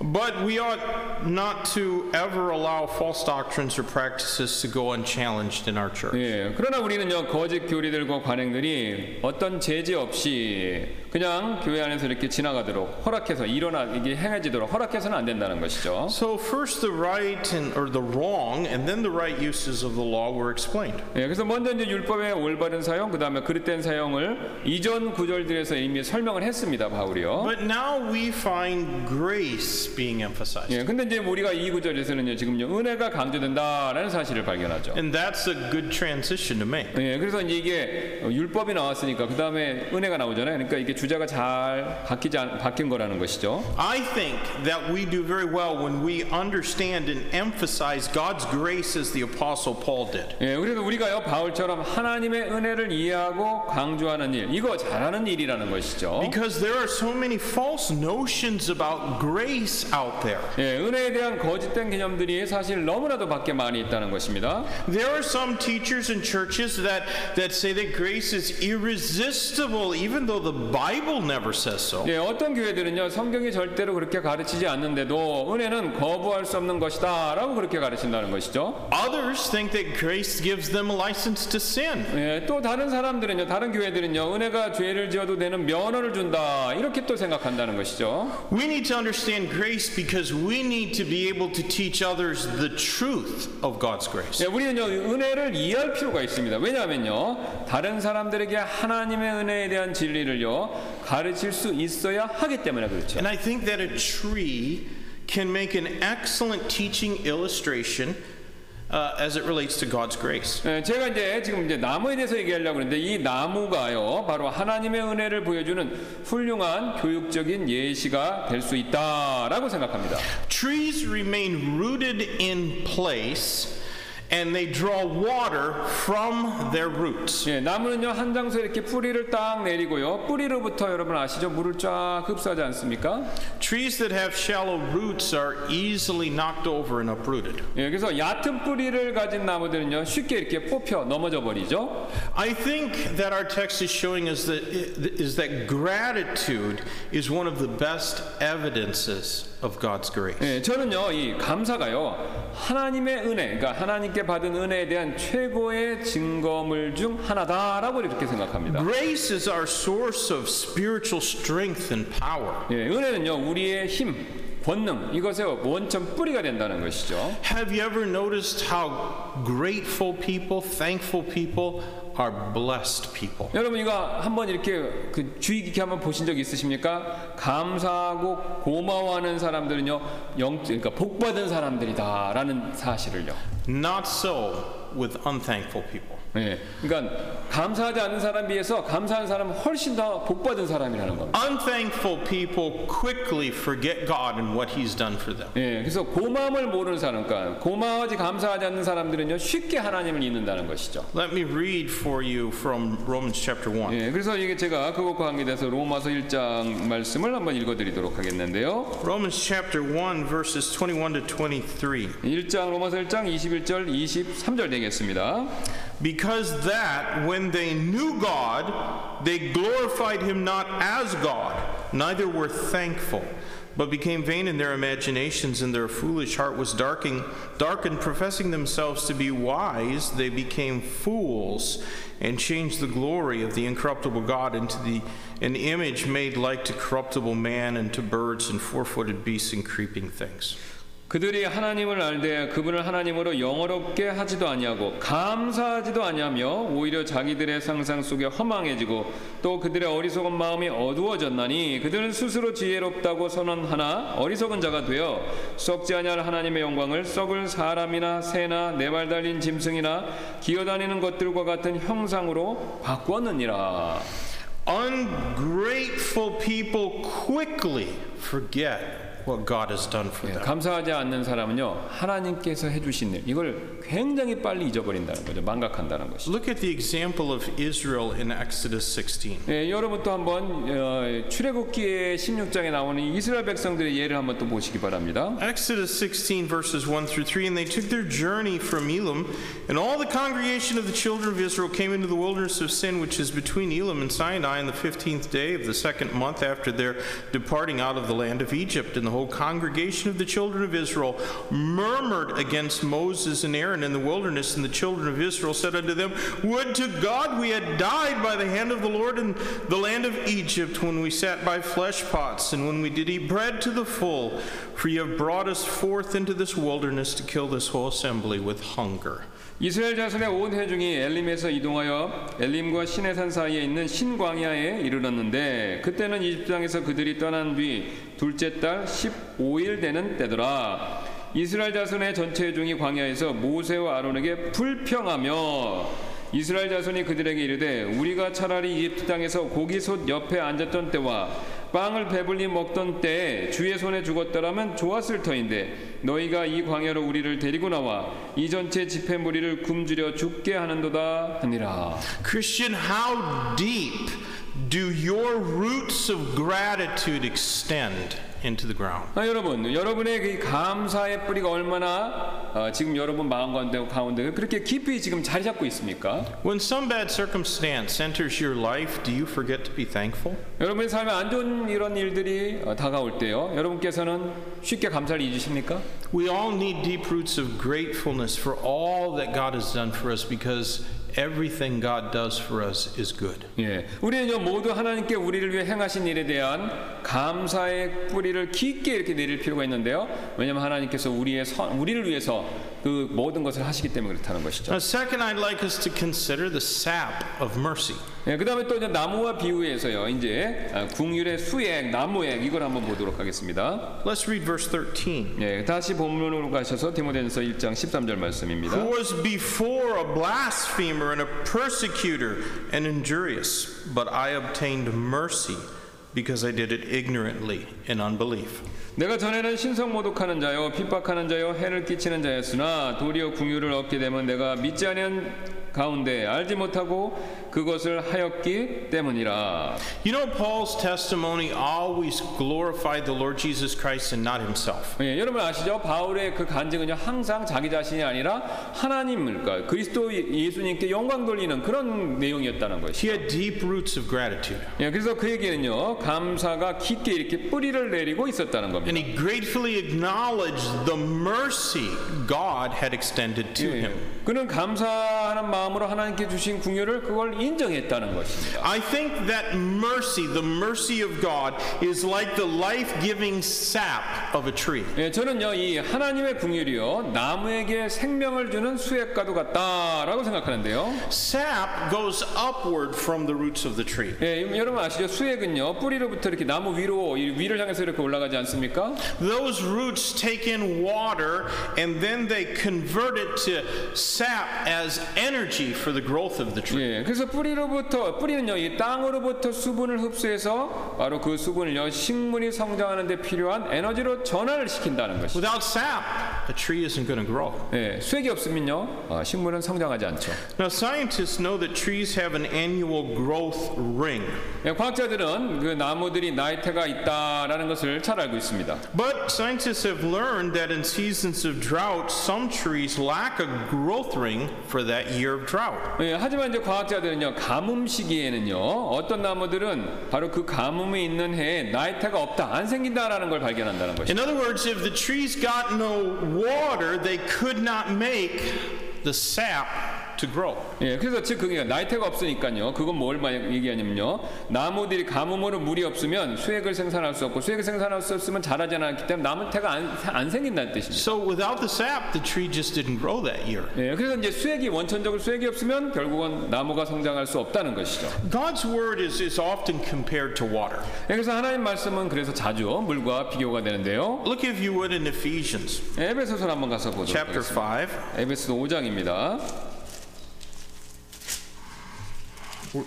But we ought not to ever allow false doctrines or practices to go unchallenged in our church. 예, 그러나 우리는요 거짓 교리들과 관행들이 어떤 제재 없이 그냥 교회 안에서 이렇게 지나가도록 허락해서 일어나 이게 행해지도록 허락해서는 안 된다는 것이죠. So first the right and or the wrong and then the right uses of the law were explained. 예, 그래서 먼저 이제 율법의 올바른 사용 그다음에 그릇된 사용을 이전 구절들에서 이미 설명을 했습니다, 바울이요. But now we find grace being emphasized. 예, 근데 이제 우리가 이 구절에서는요, 지금요 은혜가 강조된다라는 사실을 발견하죠. And that's a good transition to make. 예, 그래서 이제 이게 율법이 나왔으니까 그다음에 은혜가 나오잖아요. 그러니까 이게 주제가 잘 바뀌지 않, 바뀐 거라는 것이죠. I think that we do very well when we understand and emphasize God's grace as the apostle Paul did. 예, 그래서 우리가요 바울처럼 하나님의 은혜를 이해하고 강조하는 일 이거 잘하는 일이라는 것이죠. Because there are so many false notions about grace out there. 예, 은혜에 대한 거짓된 개념들이 사실 너무나도 밖에 많이 있다는 것입니다. There are some teachers and churches that that say that grace is irresistible even though the Bible Bible never says so. 예, 어떤 교회들은요 성경이 절대로 그렇게 가르치지 않는데도 은혜는 거부할 수 없는 것이다라고 그렇게 가르친다는 것이죠. Others think that grace gives them a license to sin. 예, 또 다른 사람들은요 다른 교회들은요 은혜가 죄를 지어도 되는 면허를 준다 이렇게 또 생각한다는 것이죠. We need to understand grace because we need to be able to teach others the truth of God's grace. 예, 우리는요 은혜를 이해할 필요가 있습니다. 왜냐하면요 다른 사람들에게 하나님의 은혜에 대한 진리를요 가르칠 수 있어야 하기 때문에 그렇죠. And I think that a tree can make an excellent teaching illustration uh, as it relates to God's grace. 제가 이제 지금 이제 나무에 대해서 얘기하려고 하는데 이 나무가요 바로 하나님의 은혜를 보여주는 훌륭한 교육적인 예시가 될 수 있다라고 생각합니다. Trees remain rooted in place. and they draw water from their roots. 예, 나무는요 한 장소에 이렇게 뿌리를 딱 내리고요. 뿌리로부터 여러분 아시죠? 물을 쫙 흡수하지 않습니까? Trees that have shallow roots are easily knocked over and uprooted. 예, 그래서 얕은 뿌리를 가진 나무들은요 쉽게 이렇게 뽑혀 넘어져 버리죠. I think that our text is showing us that is that gratitude is one of the best evidences of God's grace. 예, 저는요 이 감사가요 하나님의 은혜, 그러니까 하나님께 받은 은혜에 대한 최고의 증거물 중 하나다라고 이렇게 생각합니다. Grace is our source of spiritual strength and power. 예, 은혜는요 우리의 힘, 권능 이것의 원천 뿌리가 된다는 것이죠. Have you ever noticed how grateful people, thankful people are blessed people. 여러분 이거 한번 이렇게 그 주의 깊게 한번 보신 적 있으십니까? 감사하고 고마워하는 사람들은요, 영 그러니까 복 받은 사람들이다라는 사실을요. Not so. with unthankful people. 예, 그러니까 감사하지 않는 사람 비해서 감사한 사람 훨씬 더 복받은 사람이라는 겁니다. Unthankful people quickly forget God and what He's done for them. 예, 그래서 고마움을 모르는 사람, 그러니까 고마워지 감사하지 않는 사람들은요 쉽게 하나님을 잊는다는 것이죠. Let me read for you from Romans chapter 1. 예, 그래서 이게 제가 그것과 관계돼서 로마서 1장 말씀을 한번 읽어드리도록 하겠는데요. Romans chapter 1 verses 21 to 23. 1장 로마서 1장 21절 23절 되겠습니다. Because that when they knew God, they glorified him not as God, neither were thankful, but became vain in their imaginations, and their foolish heart was darkened. Darkened, professing themselves to be wise, they became fools, and changed the glory of the incorruptible God into the an image made like to corruptible man, and to birds, and four-footed beasts, and creeping things. 그들이 하나님을 알되 그분을 하나님으로 영어롭게 하지도 아니하고 감사하지도 아니하며 오히려 자기들의 상상 속에 허망해지고 또 그들의 어리석은 마음이 어두워졌나니 그들은 스스로 지혜롭다고 선언하나 어리석은 자가 되어 썩지 아니할 하나님의 영광을 썩을 사람이나 새나 네발 달린 짐승이나 기어다니는 것들과 같은 형상으로 바꾸었느니라. Ungrateful people quickly forget what God has done for 예, them. 감사하지 않는 사람은요 하나님께서 해주신 일 이걸 굉장히 빨리 잊어버린다는 거죠 망각한다는 것이. Look at the example of Israel in Exodus 16. 예, 여러분 또 한번 어, 출애굽기의 16장에 나오는 이스라엘 백성들의 예를 한번 또 보시기 바랍니다. Exodus 16 verses 1 through 3 and they took their journey from Elam and all the congregation of the children of Israel came into the wilderness of Sin which is between Elam and Sinai on the 15th day of the second month after their departing out of the land of Egypt and the whole congregation of the children of Israel murmured against Moses and Aaron in the wilderness, and the children of Israel said unto them, Would to God we had died by the hand of the Lord in the land of Egypt, when we sat by flesh pots, and when we did eat bread to the full, for ye have brought us forth into this wilderness to kill this whole assembly with hunger. 이스라엘 자손의 온 회중이 엘림에서 이동하여 엘림과 시내산 사이에 있는 신광야에 이르렀는데 그때는 이집트에서 땅 그들이 떠난 뒤 둘째 달 15일 되는 때더라. 이스라엘 자손의 전체 회중이 광야에서 모세와 아론에게 불평하며 이스라엘 자손이 그들에게 이르되 우리가 차라리 이집트 땅에서 고기솥 옆에 앉았던 때와 빵을 배불리 먹던 때에 주의 손에 죽었더라면 좋았을 터인데 너희가 이 광야로 우리를 데리고 나와 이 전체 집회 무리를 굶주려 죽게 하는도다 하니라. Christian, how deep do your roots of gratitude extend? into the ground. 아, 여러분, 여러분의 그 감사의 뿌리가 얼마나 어, 지금 여러분 마음 가운데 가운데 그렇게 깊이 지금 자리 잡고 있습니까? When some bad circumstance enters your life, do you forget to be thankful? 여러분의 삶에 안 좋은 이런 일들이 어, 다가올 때요. 여러분께서는 쉽게 감사를 잊으십니까? We all need deep roots of gratefulness for all that God has done for us because everything God does for us is good. 예, 우리는요 모두 하나님께 우리를 위해 행하신 일에 대한 감사의 뿌리를 깊게 이렇게 내릴 필요가 있는데요. 왜냐하면 하나님께서 우리의 선, 우리를 위해서 그 모든 것을 하시기 때문에 그렇다는 것이죠. Now, second, I'd like us to consider the sap of mercy. 예, 그 다음에 또 이제 나무와 비유해서요. 이제 궁율의 수액, 나무액 이걸 한번 보도록 하겠습니다. Let's read verse 13. 예, 다시 본문으로 가셔서 디모데전서 1장 13절 말씀입니다. Who was before a blasphemer and a persecutor and injurious, but I obtained mercy because I did it ignorantly in unbelief. 내가 전에는 신성 모독하는 자요 핍박하는 자요 해를 끼치는 자였으나 도리어 궁유를 얻게 되면 내가 믿지 아니한 가운데 알지 못하고 그것을 하였기 때문이라. You know Paul's testimony always glorified the Lord Jesus Christ and not himself. 예, 여러분 아시죠? 바울의 그 간증은요 항상 자기 자신이 아니라 하나님을까 그리스도 예수님께 영광 돌리는 그런 내용이었다는 것이죠. He had deep roots of gratitude. 예, 그래서 그에게는요 감사가 깊게 이렇게 뿌리를 내리고 있었다는 겁니다. And he gratefully acknowledged the mercy God had extended to 예, him. 그는 감사하는 마음 마음으로 하나님께 주신 궁유를 그걸 인정했다는 것입니다. I think that mercy, the mercy of God is like the life-giving sap of a tree. 예, 저는요. 이 하나님의 궁유리요. 나무에게 생명을 주는 수액과도 같다라고 생각하는데요. Sap goes upward from the roots of the tree. 예, 여러분 아시죠? 수액은요. 뿌리로부터 이렇게 나무 위로 위를 향해서 이렇게 올라가지 않습니까? Those roots take in water and then they convert it to sap as energy energy for the growth of the tree. 예, 그래서 뿌리로부터 뿌리는요 이 땅으로부터 수분을 흡수해서 바로 그 수분을요 식물이 성장하는데 필요한 에너지로 전환을 시킨다는 것이죠. Without sap, a tree isn't going to grow. 예, 수액이 없으면요 어, 식물은 성장하지 않죠. Now scientists know that trees have an annual growth ring. 예, 과학자들은 그 나무들이 나이테가 있다라는 것을 잘 알고 있습니다. But scientists have learned that in seasons of drought, some trees lack a growth ring for that year of drought. 예, 하지만 이제 과학자들은요 가뭄 시기에는요 어떤 나무들은 바로 그 가뭄이 있는 해에 나이테가 없다 안 생긴다라는 걸 발견한다는 것이죠. In other words, if the trees got no water, they could not make the sap to grow. 예, 그래서 즉 그게 나이테가 없으니까요. 그건 뭘 얘기하냐면요. 나무들이 가뭄으로 물이 없으면 수액을 생산할 수 없고 수액을 생산할 수 없으면 자라지 않았기 때문에 나무태가 안, 안 생긴다는 뜻입니다. So without the sap, the tree just didn't grow that year. 예, 그래서 이제 수액이 원천적으로 수액이 없으면 결국은 나무가 성장할 수 없다는 것이죠. God's word is is often compared to water. 예, 그래서 하나님 말씀은 그래서 자주 물과 비교가 되는데요. Look if you would in Ephesians. 에베소서 한번 가서 보죠 Chapter 5. 에베소서 5장입니다.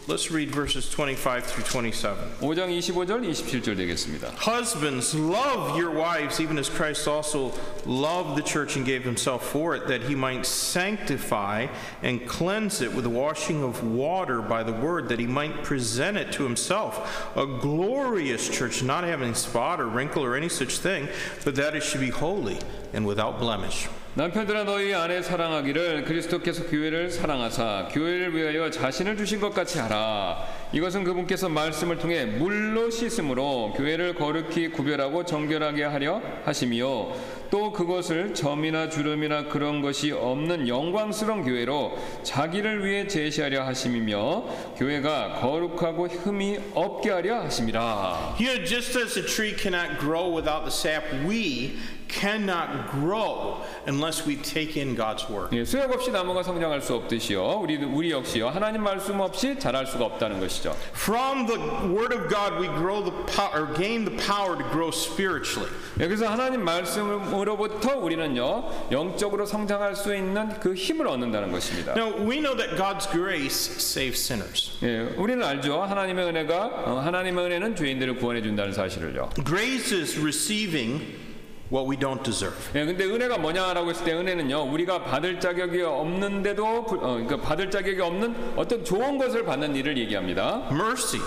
Let's read verses 25 through 27. 5장 25절 27절 되겠습니다. Husbands, love your wives even as Christ also loved the church and gave himself for it that he might sanctify and cleanse it with the washing of water by the word that he might present it to himself a glorious church not having spot or wrinkle or any such thing but that it should be holy and without blemish. 남편들아 너희 아내 사랑하기를 그리스도께서 교회를 사랑하사 교회를 위하여 자신을 주신 것 같이 하라. 이것은 그분께서 말씀을 통해 물로 씻음으로 교회를 거룩히 구별하고 정결하게 하려 하심이요 또 그것을 점이나 주름이나 그런 것이 없는 영광스러운 교회로 자기를 위해 제시하려 하심이며 교회가 거룩하고 흠이 없게 하려 하심이라. Here just as a tree cannot grow without the sap we cannot grow unless we take in God's word. 예, 수역 없이 나무가 성장할 수 없듯이요. 우리 우리 역시요. 하나님 말씀 없이 자랄 수가 없다는 것이죠. From the word of God we grow the power or gain the power to grow spiritually. 여기서 하나님 말씀으로부터 우리는요. 영적으로 성장할 수 있는 그 힘을 얻는다는 것입니다. Now we know that God's grace saves sinners. 예, 우리는 알죠. 하나님의 은혜가 하나님의 은혜는 죄인들을 구원해 준다는 사실을요. Grace is receiving what we don't deserve. 예, 근데 은혜가 뭐냐라고 했을 때 은혜는요 우리가 받을 자격이 없는데도 어, 그러니까 받을 자격이 없는 어떤 좋은 것을 받는 일을 얘기합니다. Mercy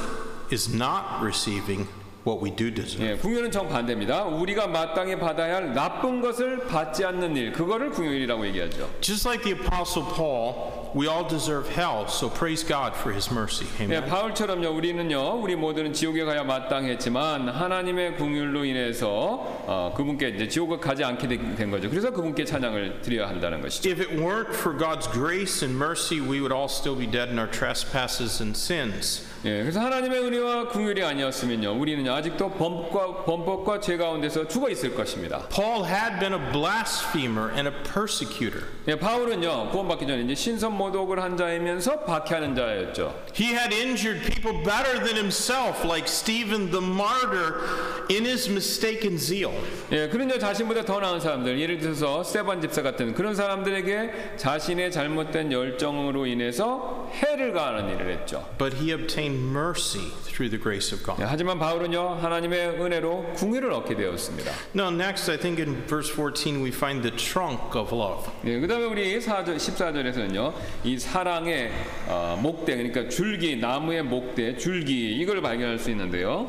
is not receiving what we do deserve. 예, 궁유는 정반대입니다. 우리가 마땅히 받아야 할 나쁜 것을 받지 않는 일, 그거를 궁유이라고 얘기하죠. Just like the apostle Paul We all deserve hell, so praise God for his mercy. Amen. 바울처럼요. 우리는요. 우리 모두는 지옥에 가야 마땅했지만 하나님의 인해서 어, 그분께 이제 지옥을 가지 않게 된 거죠. 그래서 그분께 찬양을 드려야 한다는 것이죠. If it weren't for God's grace and mercy, we would all still be dead in our trespasses and sins. 예, 그래서 하나님의 은혜와 긍휼이 아니었으면요, 우리는 아직도 범과 범법과 죄 가운데서 죽어 있을 것입니다. Paul had been a blasphemer and a persecutor. 예, 바울은요 구원받기 전에 이제 신선 모독을 한 자이면서 박해하는 자였죠. He had injured people better than himself, like Stephen the martyr, in his mistaken zeal. 예, 그런 자신보다 더 나은 사람들, 예를 들어서 세반 집사 같은 그런 사람들에게 자신의 잘못된 열정으로 인해서 해를 가하는 일을 했죠. But he obtained obtain mercy through the grace of God. 하지만 바울은요 하나님의 은혜로 궁유를 얻게 되었습니다. Now next I think in verse 14 we find the trunk of love. 예, 그다음에 우리 4절 14절에서는요 이 사랑의 어, 목대 그러니까 줄기 나무의 목대 줄기 이걸 발견할 수 있는데요.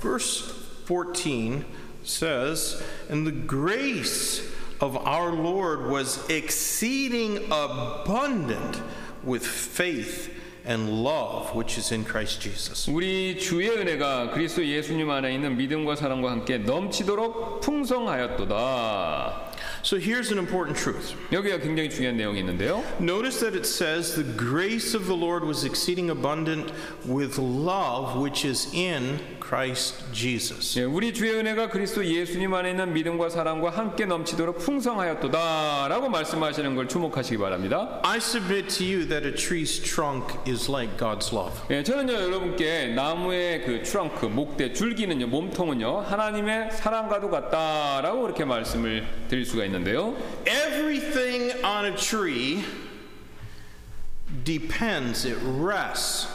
Verse 14 says and the grace of our Lord was exceeding abundant with faith and love which is in Christ Jesus. 우리 주의 은혜가 그리스도 예수님 안에 있는 믿음과 사랑과 함께 넘치도록 풍성하였도다. So here's an important truth. 여기가 굉장히 중요한 내용이 있는데요. Notice that it says the grace of the Lord was exceeding abundant with love which is in Christ Jesus. 예, 우리 주의 은혜가 그리스도 예수님 안에 있는 믿음과 사랑과 함께 넘치도록 풍성하였도다라고 말씀하시는 걸 주목하시기 바랍니다. I submit to you that a tree's trunk is like God's love. 예, 저는요 여러분께 나무의 그 트렁크, 목대, 줄기는요 몸통은요 하나님의 사랑과도 같다라고 이렇게 말씀을 드릴 수가 있는데요. Everything on a tree depends, it rests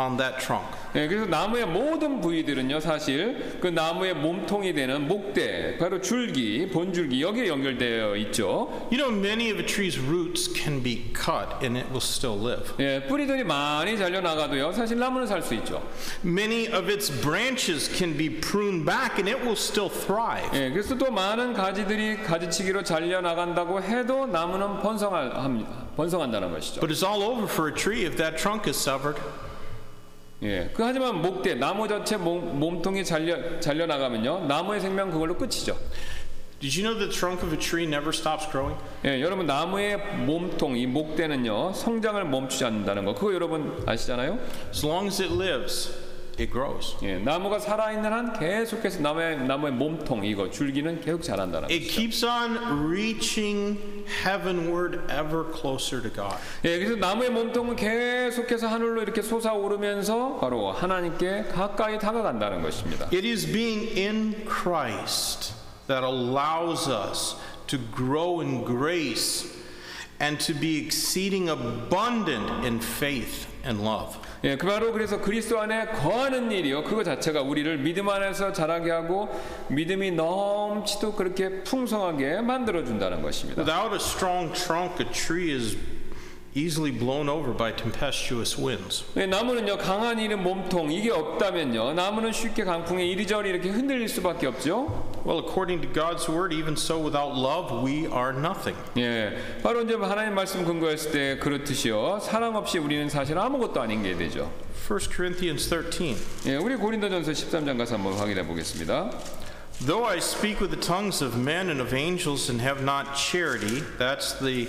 on that trunk. 예, 그래서 나무의 모든 부위들은요, 사실 그 나무의 몸통이 되는 목대, 바로 줄기, 본줄기 여기에 연결되어 있죠. You know, many of a tree's roots can be cut and it will still live. 예, 뿌리들이 많이 잘려 나가도요, 사실 나무는 살 수 있죠. Many of its branches can be pruned back and it will still thrive. 예, 그래서 또 많은 가지들이 가지치기로 잘려 나간다고 해도 나무는 번성할 합니다. 번성한다는 것이죠. But it's all over for a tree if that trunk is severed. 예. 그 하지만 목대 나무 자체 몸, 통이 잘려 잘려 나가면요 나무의 생명 그걸로 끝이죠. Did you know the trunk of a tree never stops growing? 예, 여러분 나무의 몸통 이 목대는요 성장을 멈추지 않는다는 거 그거 여러분 아시잖아요. As long as it lives. it grows. 예, 나무가 살아있는 한 계속해서 나무의 나무의 몸통 이거 줄기는 계속 자란다는 It 것이죠. keeps on reaching heavenward ever closer to God. 예, 그래서 나무의 몸통은 계속해서 하늘로 이렇게 솟아오르면서 바로 하나님께 가까이 다가간다는 것입니다. It is being in Christ that allows us to grow in grace and to be exceeding abundant in faith and love. 예, 그 바로 그래서 그리스도 안에 거하는 일이요. 그거 자체가 우리를 믿음 안에서 자라게 하고 믿음이 넘치도 그렇게 풍성하게 만들어 준다는 것입니다. Without a strong trunk, a tree is easily blown over by tempestuous winds. 네, 나무는요 강한 이런 몸통 이게 없다면요 나무는 쉽게 강풍에 이리저리 이렇게 흔들릴 수밖에 없죠. Well, according to God's word, even so, without love, we are nothing. 예, 바로 이제 하나님 말씀 근거했을 때 그렇듯이요 사랑 없이 우리는 사실 아무것도 아닌 게 되죠. 1 Corinthians 13. 예, 우리 고린도전서 13장 가서 한번 확인해 보겠습니다. Though I speak with the tongues of men and of angels and have not charity, that's the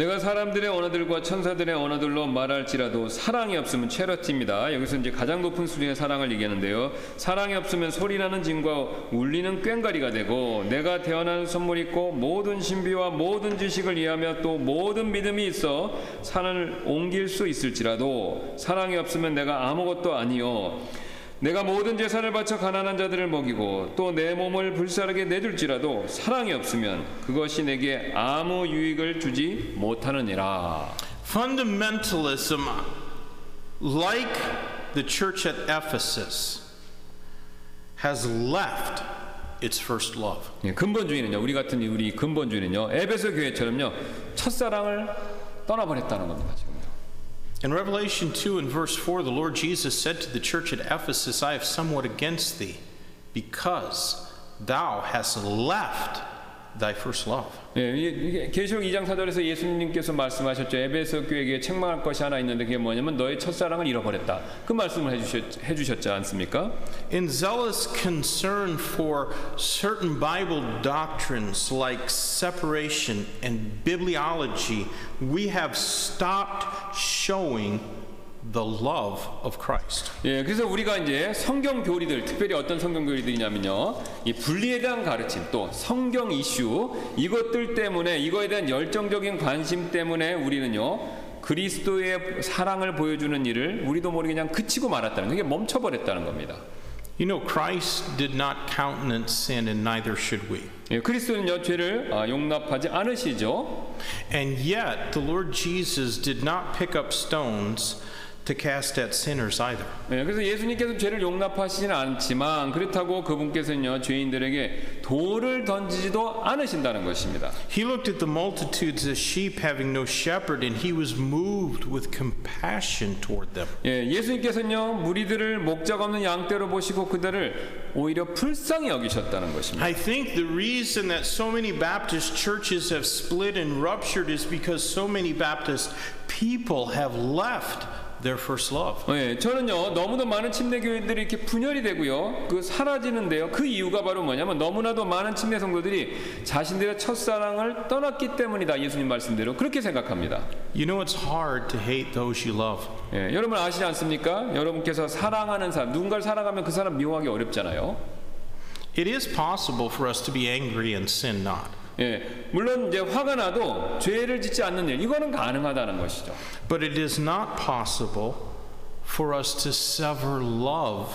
내가 사람들의 언어들과 천사들의 언어들로 말할지라도 사랑이 없으면 체러티입니다. 여기서 이제 가장 높은 수준의 사랑을 얘기하는데요. 사랑이 없으면 소리나는 짐과 울리는 꽹과리가 되고 내가 태어난 선물이 있고 모든 신비와 모든 지식을 이해하며 또 모든 믿음이 있어 산을 옮길 수 있을지라도 사랑이 없으면 내가 아무것도 아니요 내가 모든 재산을 바쳐 가난한 자들을 먹이고 또 내 몸을 불사르게 내줄지라도 사랑이 없으면 그것이 내게 아무 유익을 주지 못하느니라.
Fundamentalism, like the church at Ephesus, has left its first love.
예, 근본주의는요. 우리 같은 우리 근본주의는요. 에베소 교회처럼요. 첫사랑을 떠나버렸다는 겁니다. 지금.
In Revelation 2 and verse 4, the Lord Jesus said to the church at Ephesus, I have somewhat against thee, because thou hast left thy first love. 예, 계시록 2장 4절에서 예수님께서 말씀하셨죠. 에베소 교회에게 책망할 것이 하나 있는데 그게 뭐냐면 너의 첫사랑을 잃어버렸다. 그
말씀을 해주셨, 해주셨지
않습니까? In zealous concern for certain Bible doctrines like separation and bibliology, we have stopped showing the love of Christ. 예, 그래서 우리가 이제 성경
교리들, 특별히 어떤 성경 교리들이냐면요, 이 분리에 대한 가르침, 또 성경 이슈 이것들 때문에 이거에 대한 열정적인 관심 때문에 우리는요. 그리스도의 사랑을 보여주는 일을 우리도 모르게 그냥 그치고 말았다는
그게 멈춰버렸다는 겁니다. You know, Christ did not countenance sin, and neither should we.
예, 그리스도는요 죄를 아,
용납하지 않으시죠. And yet, the Lord Jesus did not pick up stones. to cast at sinners either. 예, 그래서 예수님께서 죄를
용납하시진 않지만 그렇다고 그분께서는요 죄인들에게 돌을 던지지도 않으신다는 것입니다.
He looked at the multitudes as sheep having no shepherd, and he was moved with compassion toward them.
예, 예수님께서는요 무리들을 목자가 없는 양떼로 보시고 그들을 오히려 불쌍히 여기셨다는
것입니다. I think the reason that so many Baptist churches have split and ruptured is because so many Baptist people have left. their first love. 예, 저는요 너무도 많은 침례 교인들이 이렇게 분열이
되고요 그 사라지는데요 그 이유가 바로 뭐냐면 너무나도 많은 침례 성도들이 자신들의 첫 사랑을 떠났기 때문이다
예수님 말씀대로 그렇게 생각합니다. You know it's hard to hate those you love. 예, 여러분 아시지 않습니까? 여러분께서 사랑하는 사람 누군가를
사랑하면 그 사람
미워하기 어렵잖아요. It is possible for us to be angry and sin not.
예, 물론 이제 화가 나도 죄를 짓지 않는 일 이거는 가능하다는 것이죠.
But it is not possible for us to sever love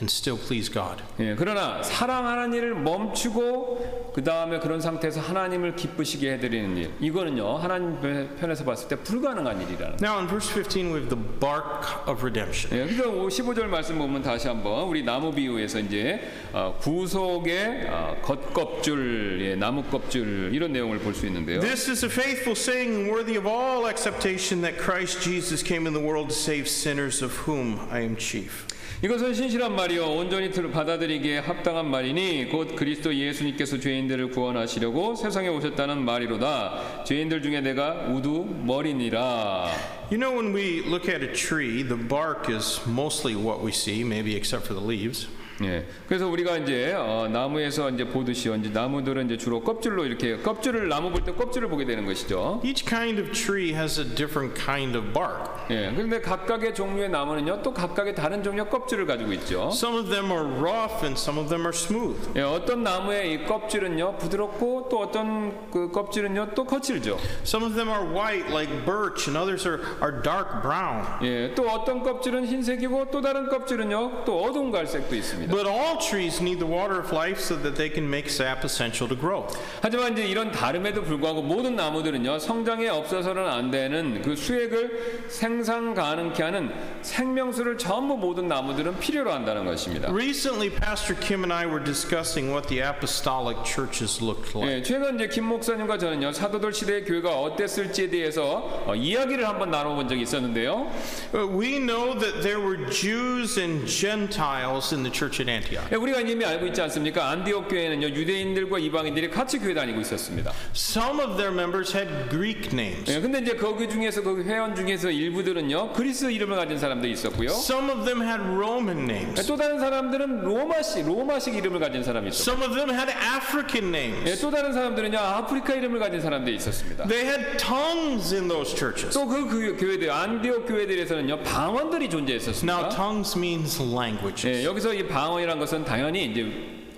and still please God.
예, 그러나 사랑하는 일을
멈추고 그 다음에 그런 상태에서 하나님을 기쁘시게 해드리는 일 이거는요 하나님 편에서 봤을 때 불가능한 일이라는. Now in verse 15 we have the bark of
redemption. 예, 그래서 15절 말씀 보면 다시 한번 우리 나무 비유에서 이제 어, 구속의 어, 겉껍질, 예, 나무 껍질 이런 내용을 볼 수 있는데요.
This is a faithful saying worthy of all acceptation that Christ Jesus came in the world to save sinners of whom I am chief.
이것은 신실한 말이요 온전히 받아들이기에 합당한 말이니 곧 그리스도 예수님께서 죄인들을 구원하시려고 세상에 오셨다는 말이로다. 죄인들
중에 내가 우두 머리니라. You know when we look at a tree, the bark is mostly what we see, maybe except for the leaves.
예. 그래서 우리가 이제 어, 나무에서 이제 보듯이 이제 나무들은 이제 주로 껍질로 이렇게 껍질을 나무 볼 때 껍질을 보게 되는 것이죠.
Each kind of tree has a different kind of bark.
예. 그런데 각각의 종류의 나무는요 또 각각의 다른 종류의 껍질을 가지고 있죠.
Some of them are rough and some of them are smooth.
예. 어떤 나무의 이 껍질은요 부드럽고 또 어떤 그 껍질은요 또 거칠죠.
Some of them are white like birch and others are are dark brown.
예. 또 어떤 껍질은 흰색이고 또 다른 껍질은요 또 어두운 갈색도 있습니다.
있습니다. But all trees need the water of life so that they can make sap essential to growth. 하지만 이제 이런 다름에도 불구하고 모든 나무들은요 성장에 없어서는 안 되는 그 수액을 생산 가능케 하는 생명수를 전부 모든 나무들은
필요로 한다는 것입니다.
Recently, Pastor Kim and I were discussing what the apostolic churches looked like. 예, 최근 이제 김 목사님과 저는요 사도들 시대의 교회가
어땠을지에 대해서 어,
이야기를 한번 나눠본 적이 있었는데요. We know that there were Jews and Gentiles in the church. church in Antioch. 예, 우리가 이미 알고 있지 않습니까? 안디옥 교회는요 유대인들과 이방인들이 같이 교회 다니고 있었습니다. Some of their members had Greek names. 예, 근데 이제 거기 중에서 거기 회원 중에서 일부들은요 그리스 이름을 가진 사람도 있었고요. Some of them had Roman names. 예, 또 다른 사람들은 로마식 로마식 이름을 가진 사람이 있었고. Some of them had African names. 예, 또 다른 사람들은요 아프리카 이름을 가진 사람들 있었습니다. They had tongues in those churches. 또그 그 교회들 안디옥 교회들에서는요 방언들이 존재했었습니다. Now tongues means languages. 예, 여기서
이방 망언이란 것은 당연히 이제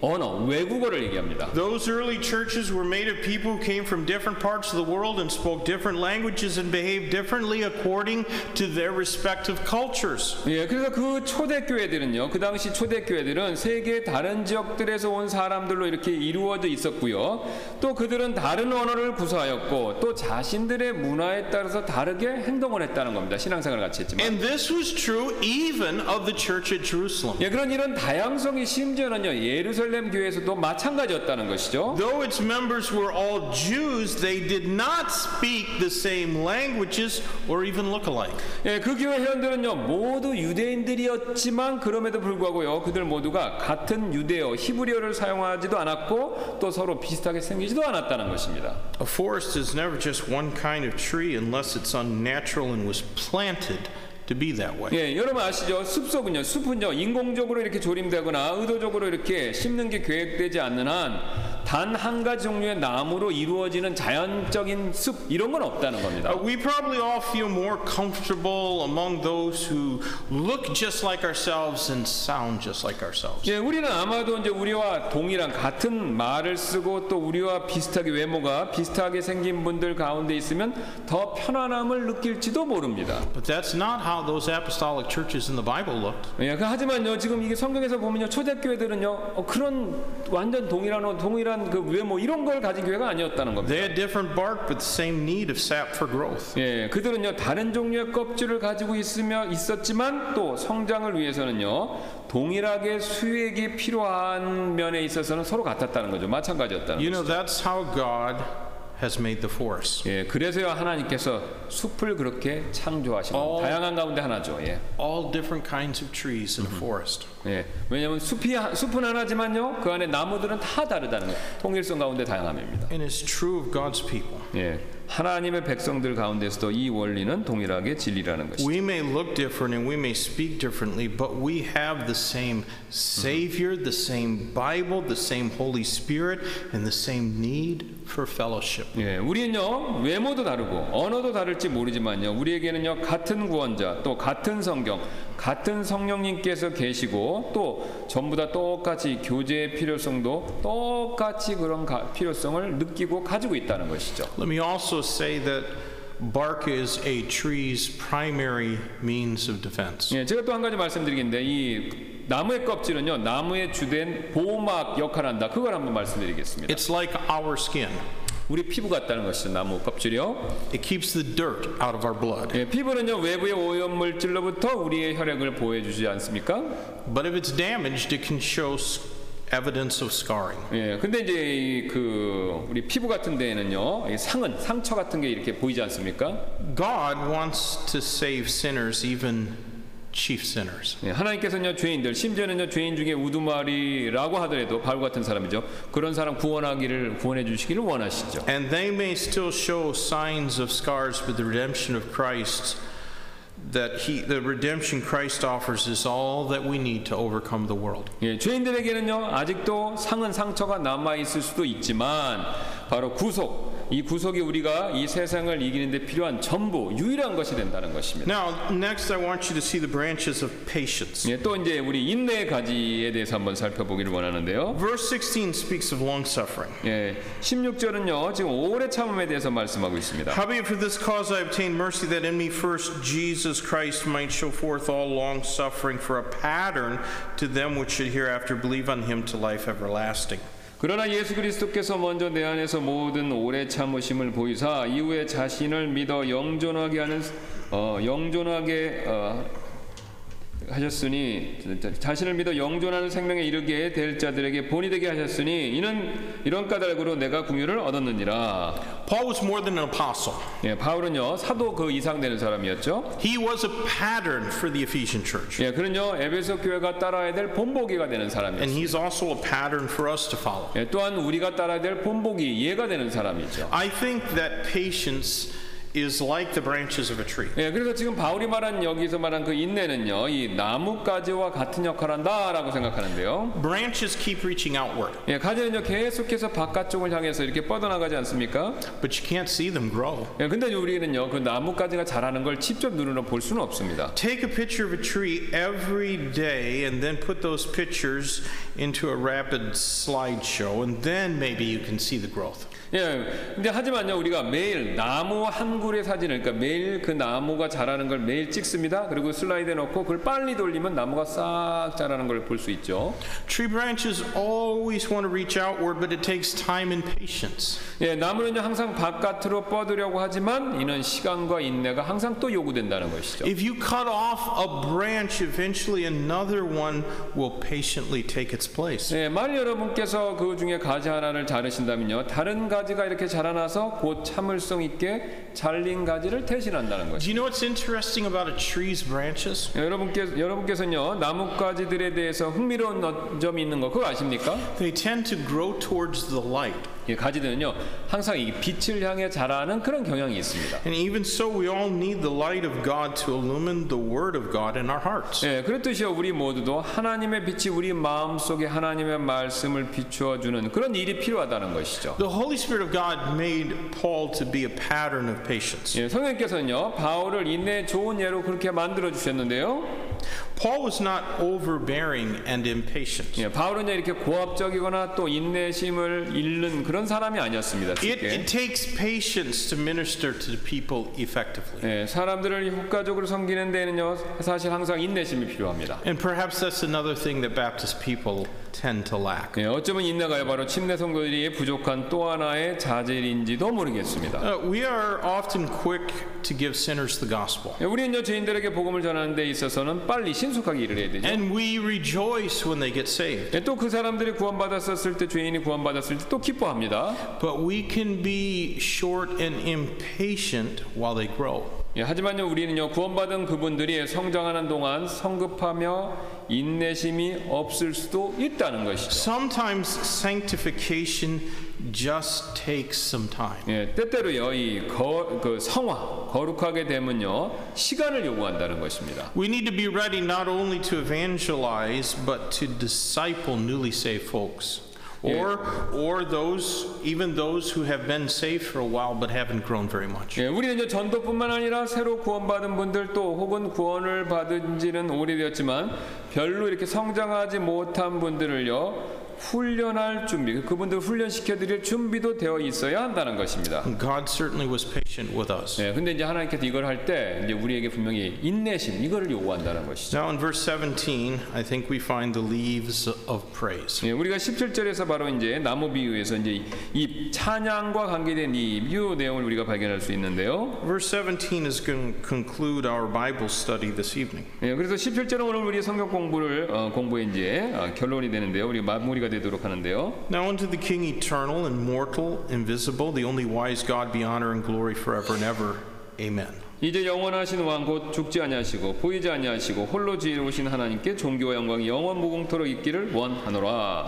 언어, 외국어를 얘기합니다.
Those early churches were made of people who came from different parts of the world and spoke different languages and behaved differently according to their respective cultures.
예, 그래서 그 초대 교회들은요. 그 당시 초대 교회들은 세계 다른 지역들에서 온 사람들로 이렇게 이루어져 있었고요. 또 그들은 다른 언어를 구사하였고 또 자신들의 문화에 따라서 다르게 행동을 했다는 겁니다. 신앙생활 같이 했지만.
And this was true even of the church at Jerusalem.
예, 그런 이런 다양성이 심지어는요. 예루살렘 예루살렘
교회에서도 마찬가지였다는 것이죠. Though its members were all Jews, they did not speak the same languages or even look alike. 예, 그 교회 회원들은요 모두 유대인들이었지만 그럼에도 불구하고요 그들 모두가 같은 유대어 히브리어를 사용하지도 않았고 또
서로 비슷하게 생기지도 않았다는 것입니다.
A forest is never just one kind of tree unless it's unnatural and was planted. to be that way. 예,
여러분 아시죠? 숲속은요, 숲은요 인공적으로 이렇게 조림되거나 의도적으로 이렇게 심는 게 계획되지 않는 한
단 한 가지 종류의 나무로 이루어지는 자연적인 숲 이런 건 없다는 겁니다. Uh, we probably all feel more comfortable among those who look just like ourselves and sound just like ourselves. 예, 우리는 아마도 이제
우리와 동일한 같은 말을 쓰고 또 우리와 비슷하게 외모가 비슷하게 생긴
분들 가운데 있으면 더 편안함을 느낄지도 모릅니다. But that's not how how those apostolic churches in the Bible looked. 예, 그 하지만요 지금 이게 성경에서 보면요 초대교회들은요 어, 그런
완전 동일한 어, 동일한 그 외모 뭐 이런 걸
가진 교회가 아니었다는 겁니다. They had different bark, but the same need of sap for growth. 예, 그들은요 다른 종류의 껍질을 가지고 있으며 있었지만 또 성장을 위해서는요 동일하게 수액이
필요한 면에 있어서는 서로 같았다는
거죠. 마찬가지였다는 you 것이죠. know that's how God has made the forest. 예, 그래서야 하나님께서 숲을 그렇게 창조하시는 All- 다양한 가운데 하나죠. 예. All different kinds of trees in a forest.
예. 왜냐면 숲이 하- 숲은 하나지만요. 그 안에 나무들은 다 다르다는 거예요. 통일성
가운데 다양함입니다. And it's true of God's people. 예.
하나님의 백성들 가운데서도 이 원리는 동일하게 진리라는
것이죠. We may look different and we may speak differently,
but we have the same Savior, the same Bible, the same Holy Spirit, and the same need for fellowship. 예, 우리는요 외모도 다르고 언어도 다를지 모르지만요 우리에게는요 같은 구원자 또 같은 성경 같은 성령님께서 계시고 또 전부 다 똑같이 교제의 필요성도 똑같이 그런 필요성을 느끼고 가지고 있다는 것이죠. Let me also say that bark is
a tree's primary means of defense.
예, 제가 또 한 가지 말씀드리겠데이 나무의 껍질은요 나무의 주된 보호막 역할 한다. 그걸 한번 말씀드리겠습니다.
It's like our skin.
우리 피부 같다는 것이죠. 나무
껍질이요. It keeps the dirt out of our blood.
예, 피부는요
외부의 오염 물질로부터 우리의 혈액을 보호해주지 않습니까? But if it's damaged, it can show evidence of scarring. 예, 근데
이제 그 우리 피부 같은 데에는요 상은 상처 같은 게 이렇게 보이지 않습니까?
God wants to save sinners even chief sinners. 예, 하나님께서는요
죄인들 심지어는요 죄인 중에 우두머리라고 하더라도 바울 같은 사람이죠 그런
사람 구원하기를 구원해 주시기를 원하시죠. And they may still show signs of scars, but the redemption of Christ. that he, the redemption Christ offers is all that we need to overcome the world.
예, 죄인들에게는요 아직도 상은 상처가 남아 있을 수도 있지만 바로 구속 이 구속이 우리가 이 세상을 필요한 전부 유일한 것이
된다는 것입니다. Now, next I want you to see the branches of patience. 예, 또
이제
우리 인내 가지에 대해서 한번 살펴보기를 원하는데요. Verse 16 speaks of long suffering. 예,
16절은요. 지금 오래 참음에 대해서 말씀하고 있습니다. Howbeit for
this cause I obtained mercy that in me first Jesus Christ might show forth all long suffering for a pattern to them which should hereafter believe on him to life everlasting.
그러나 예수 그리스도께서 먼저 내 안에서 모든 오래 참으심을 보이사 이후에 자신을 믿어 영존하게 하는 어, 영존하게 어, 하셨으니 자신을 믿어 영존하는 생명에 이르게 될 자들에게 본이 되게 하셨으니 이는 이런 까닭으로 내가 궁유를 얻었느니라.
Paul was more than an apostle.
예, 바울은요 사도 그 이상 되는 사람이었죠.
He was a pattern for the Ephesian church.
예, 그는요 에베소 교회가 따라야 될 본보기가 되는 사람이었어요. And
he's also a pattern for us to follow.
예, 또한 우리가 따라야 될 본보기 예가 되는 사람이죠.
I think that patience is like the branches of a tree. 예, 그래서
지금 바울이 말한 여기서 말한 그 인내는요, 이 나뭇가지와 같은 역할한다라고 생각하는데요.
Branches keep reaching outward,
예, 가지는요 계속해서
바깥쪽을 향해서 이렇게 뻗어나가지 않습니까? but you can't see them grow.
예, 근데 우리는요 그 나뭇가지가
자라는 걸 직접 눈으로 볼 수는 없습니다. Take a picture of a tree every day and then put those pictures into a rapid slideshow, and then maybe you can see the growth.
예, 근데 하지만요, 우리가 매일 나무 한그의 사진을, 그러니까 매일 그 나무가 자라는 걸 매일 찍습니다. 그리고 슬라이드에 넣고 그걸 빨리 돌리면 나무가 싹 자라는 걸 볼 수 있죠.
Tree branches always want to reach outward, but it takes time and patience. 예, 나무는요
항상 바깥으로 뻗으려고 하지만 이는 시간과 인내가 항상 또 요구된다는 것이죠.
If you cut off a branch, eventually another one will patiently take its place. 예,
만일 여러분께서 그 중에 가지 하나를 자르신다면요, 다른 가지가 이렇게 자라나서 곧 참을성 있게 잘린 가지를 대신한다는 거죠. Do you know
what's interesting about a tree's branches?
여러분께서 여러분께서는요 나뭇가지들에 대해서 흥미로운 점이 있는 거 그거 아십니까?
They tend to grow towards the light.
가지들은요 항상 이 빛을 향해 자라는 그런 경향이 있습니다. And even
so, we all need the light of God to illumine the Word of God in our hearts. 예, 그렇듯이요
우리 모두도 하나님의 빛이 우리 마음 속에 하나님의 말씀을 비추어 주는 그런 일이 필요하다는 것이죠. The Holy Spirit of God made
Paul to be a pattern of patience. 예, 성령께서는요
바울을 인내 좋은 예로 그렇게 만들어 주셨는데요.
Paul was not overbearing and impatient.
예, 바울은요 이렇게 고압적이거나 또 인내심을 잃는 그런 그런 사람이 아니었습니다.
It, it takes patience to minister to the people effectively. 네, 사람들을 효과적으로
섬기는 데는요 사실 항상
인내심이 필요합니다. And perhaps that's another thing that Baptist people tend to lack. 예, 어쩌면 인내가요 바로 침례
성도들이 부족한
또 하나의 자질인지도 모르겠습니다. Uh, we are often quick to give sinners the gospel. 예, 우리는 요 죄인들에게
복음을 전하는 데 있어서는 빨리 신속하게
일을 해야 되죠. And we rejoice when they get saved. 예, 또그 사람들이 구원받았었을
때 죄인이 구원받았을 때 또
기뻐합니다. But we can be short and impatient while they grow.
예, 하지만요 우리는요 구원받은 그분들이 성장하는 동안 성급하며 인내심이 없을 수도 있다는 것이죠.
Sometimes sanctification just takes some time.
예, 때때로요 이 거, 그 성화 거룩하게 되면요 시간을 요구한다는 것입니다.
We need to be ready not only to evangelize but to disciple newly saved folks. Or, or those, even those who have been saved for a while but haven't grown very much. 예, 우리는 이제 전도뿐만 아니라 새로 구원받은 분들 또 혹은 구원을 받은지는 오래되었지만 별로 이렇게 성장하지
못한 분들을요 훈련할 준비, 그분들 훈련시켜 드릴 준비도 되어 있어야 한다는 것입니다. God certainly
was patient with us.
네, 근데 이제 하나님께서 이걸 할 때 이제 우리에게 분명히 인내심 이거를 요구한다는 것이죠. Now in verse 17, I think we find the leaves of
praise.
네, 우리가 17절에서 바로 이제 나무 비유에서 이제 이 찬양과 관계된 이 비유 내용을 우리가 발견할 수 있는데요. Verse
17 is going to
conclude our Bible study this evening. 네, 그래서 17절은 오늘 우리의 성경 공부를 어, 공부의 이제 어, 결론이 되는데요. 우리 마무리가 은혜가 되도록
하는데요. Now unto the King eternal, immortal, invisible, the only wise God be honor and glory forever and ever. Amen. 이제 영원하신 왕 곧 죽지 아니하시고 보이지 아니하시고 홀로
지혜로우신 하나님께 존귀와 영광이 영원 무궁토록 있기를 원하노라.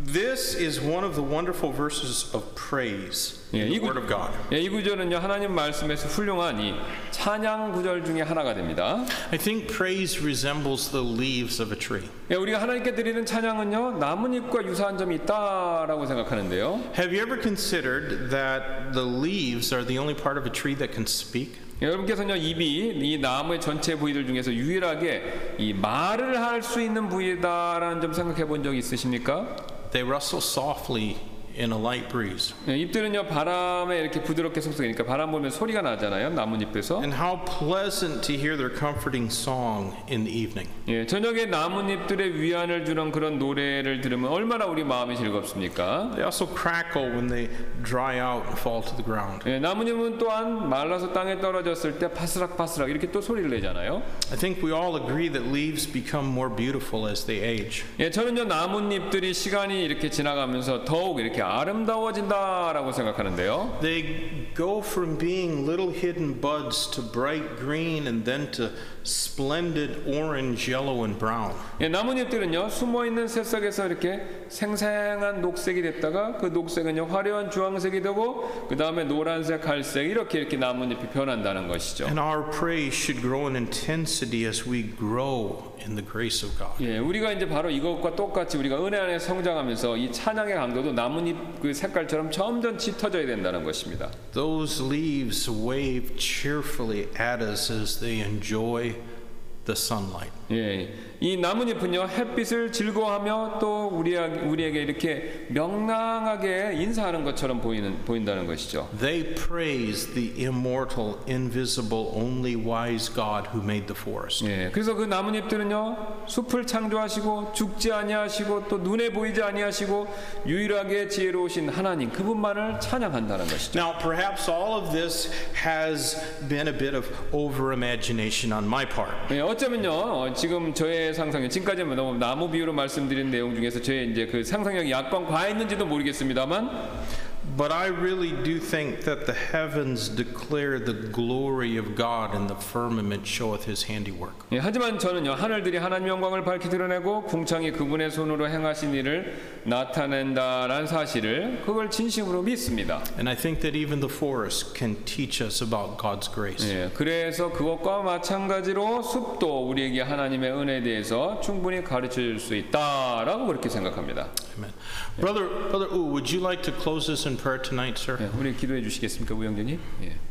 This is one of the wonderful verses of praise 예, in the Word of God. 예, 이 구절은요 하나님 말씀에서 훌륭한 이 찬양 구절 중에 하나가
됩니다.
I think praise resembles the leaves of a tree. 예, 우리가 하나님께 드리는 찬양은요 나뭇잎과 유사한 점이 있다라고 생각하는데요. Have you ever considered that the leaves are the only part of a tree that can
speak? 여러분께서는요 입이 이 나무의 전체 부위들 중에서 유일하게 이 말을 할 수 있는 부위다라는 점 생각해 본 적
있으십니까? they rustle softly in a light breeze. 예, 잎들은요 바람에 이렇게 부드럽게 속속이니까 바람 보면 소리가 나잖아요 나뭇잎에서. And how pleasant to hear their comforting song in the evening. 예, 저녁에 나뭇잎들의 위안을 주는 그런 노래를 들으면 얼마나 우리 마음이 즐겁습니까? They also crackle when they dry out and fall to the ground. 예, 나뭇잎은 또한 말라서 땅에
떨어졌을 때 바스락바스락 이렇게 또
소리를 내잖아요. I think we all agree that leaves become more beautiful as they age. 예, 저는요 나뭇잎들이 시간이 이렇게 지나가면서 더욱 이렇게 아름다워진다라고 생각하는데요. They go from being little hidden buds to bright green and then to splendid orange, yellow and brown. 예, 나뭇잎들은요 숨어 있는 새싹에서 이렇게 생생한 녹색이 됐다가
그 녹색은요 화려한
주황색이 되고 그 다음에 노란색, 갈색 이렇게 이렇게 나뭇잎이 변한다는 것이죠. And our praise should grow in intensity as we grow in the grace of God. 예, 우리가 이제 바로 이것과 똑같이 우리가 은혜 안에 성장하면서 이
찬양의 강도도 나뭇잎 나뭇잎 그
색깔처럼 점점 짙어져야 된다는 것입니다. Those leaves wave cheerfully at us as they enjoy the sunlight.
예, 이 나뭇잎은요 햇빛을 즐거워하며 또 우리 우리에게 이렇게 명랑하게 인사하는 것처럼 보이는 보인다는 것이죠.
They praise the immortal, invisible, only wise God who made the forest. 예,
그래서 그 나뭇잎들은요 숲을 창조하시고 죽지 아니하시고 또 눈에 보이지 아니하시고 유일하게 지혜로우신 하나님 그분만을 찬양한다는 것이죠.
Now perhaps all of this has been a bit of over imagination on my part. 예,
어쩌면요. 지금 저의 상상력, 지금까지는 뭐 너무 나무 비유로 말씀드린 내용 중에서 저의 이제 그 상상력이 약간 과했는지도 모르겠습니다만
But I really do think that the heavens declare the glory of God and the firmament showeth his handiwork.
예, 하지만 저는요. 하늘들이 하나님 영광을 밝히 드러내고 궁창이 그분의 손으로 행하신 일을 나타낸다라는 사실을 그걸 진심으로 믿습니다.
And I think that even the forest can teach us about God's grace. 예,
그래서 그것과 마찬가지로 숲도 우리에게 하나님의 은혜에 대해서 충분히 가르쳐 줄 수 있다라고 그렇게 생각합니다. 아멘.
Brother, Brother U, would you like to close this in prayer tonight, sir? 예, 우리
기도해 주시겠습니까, 우영재님? 예.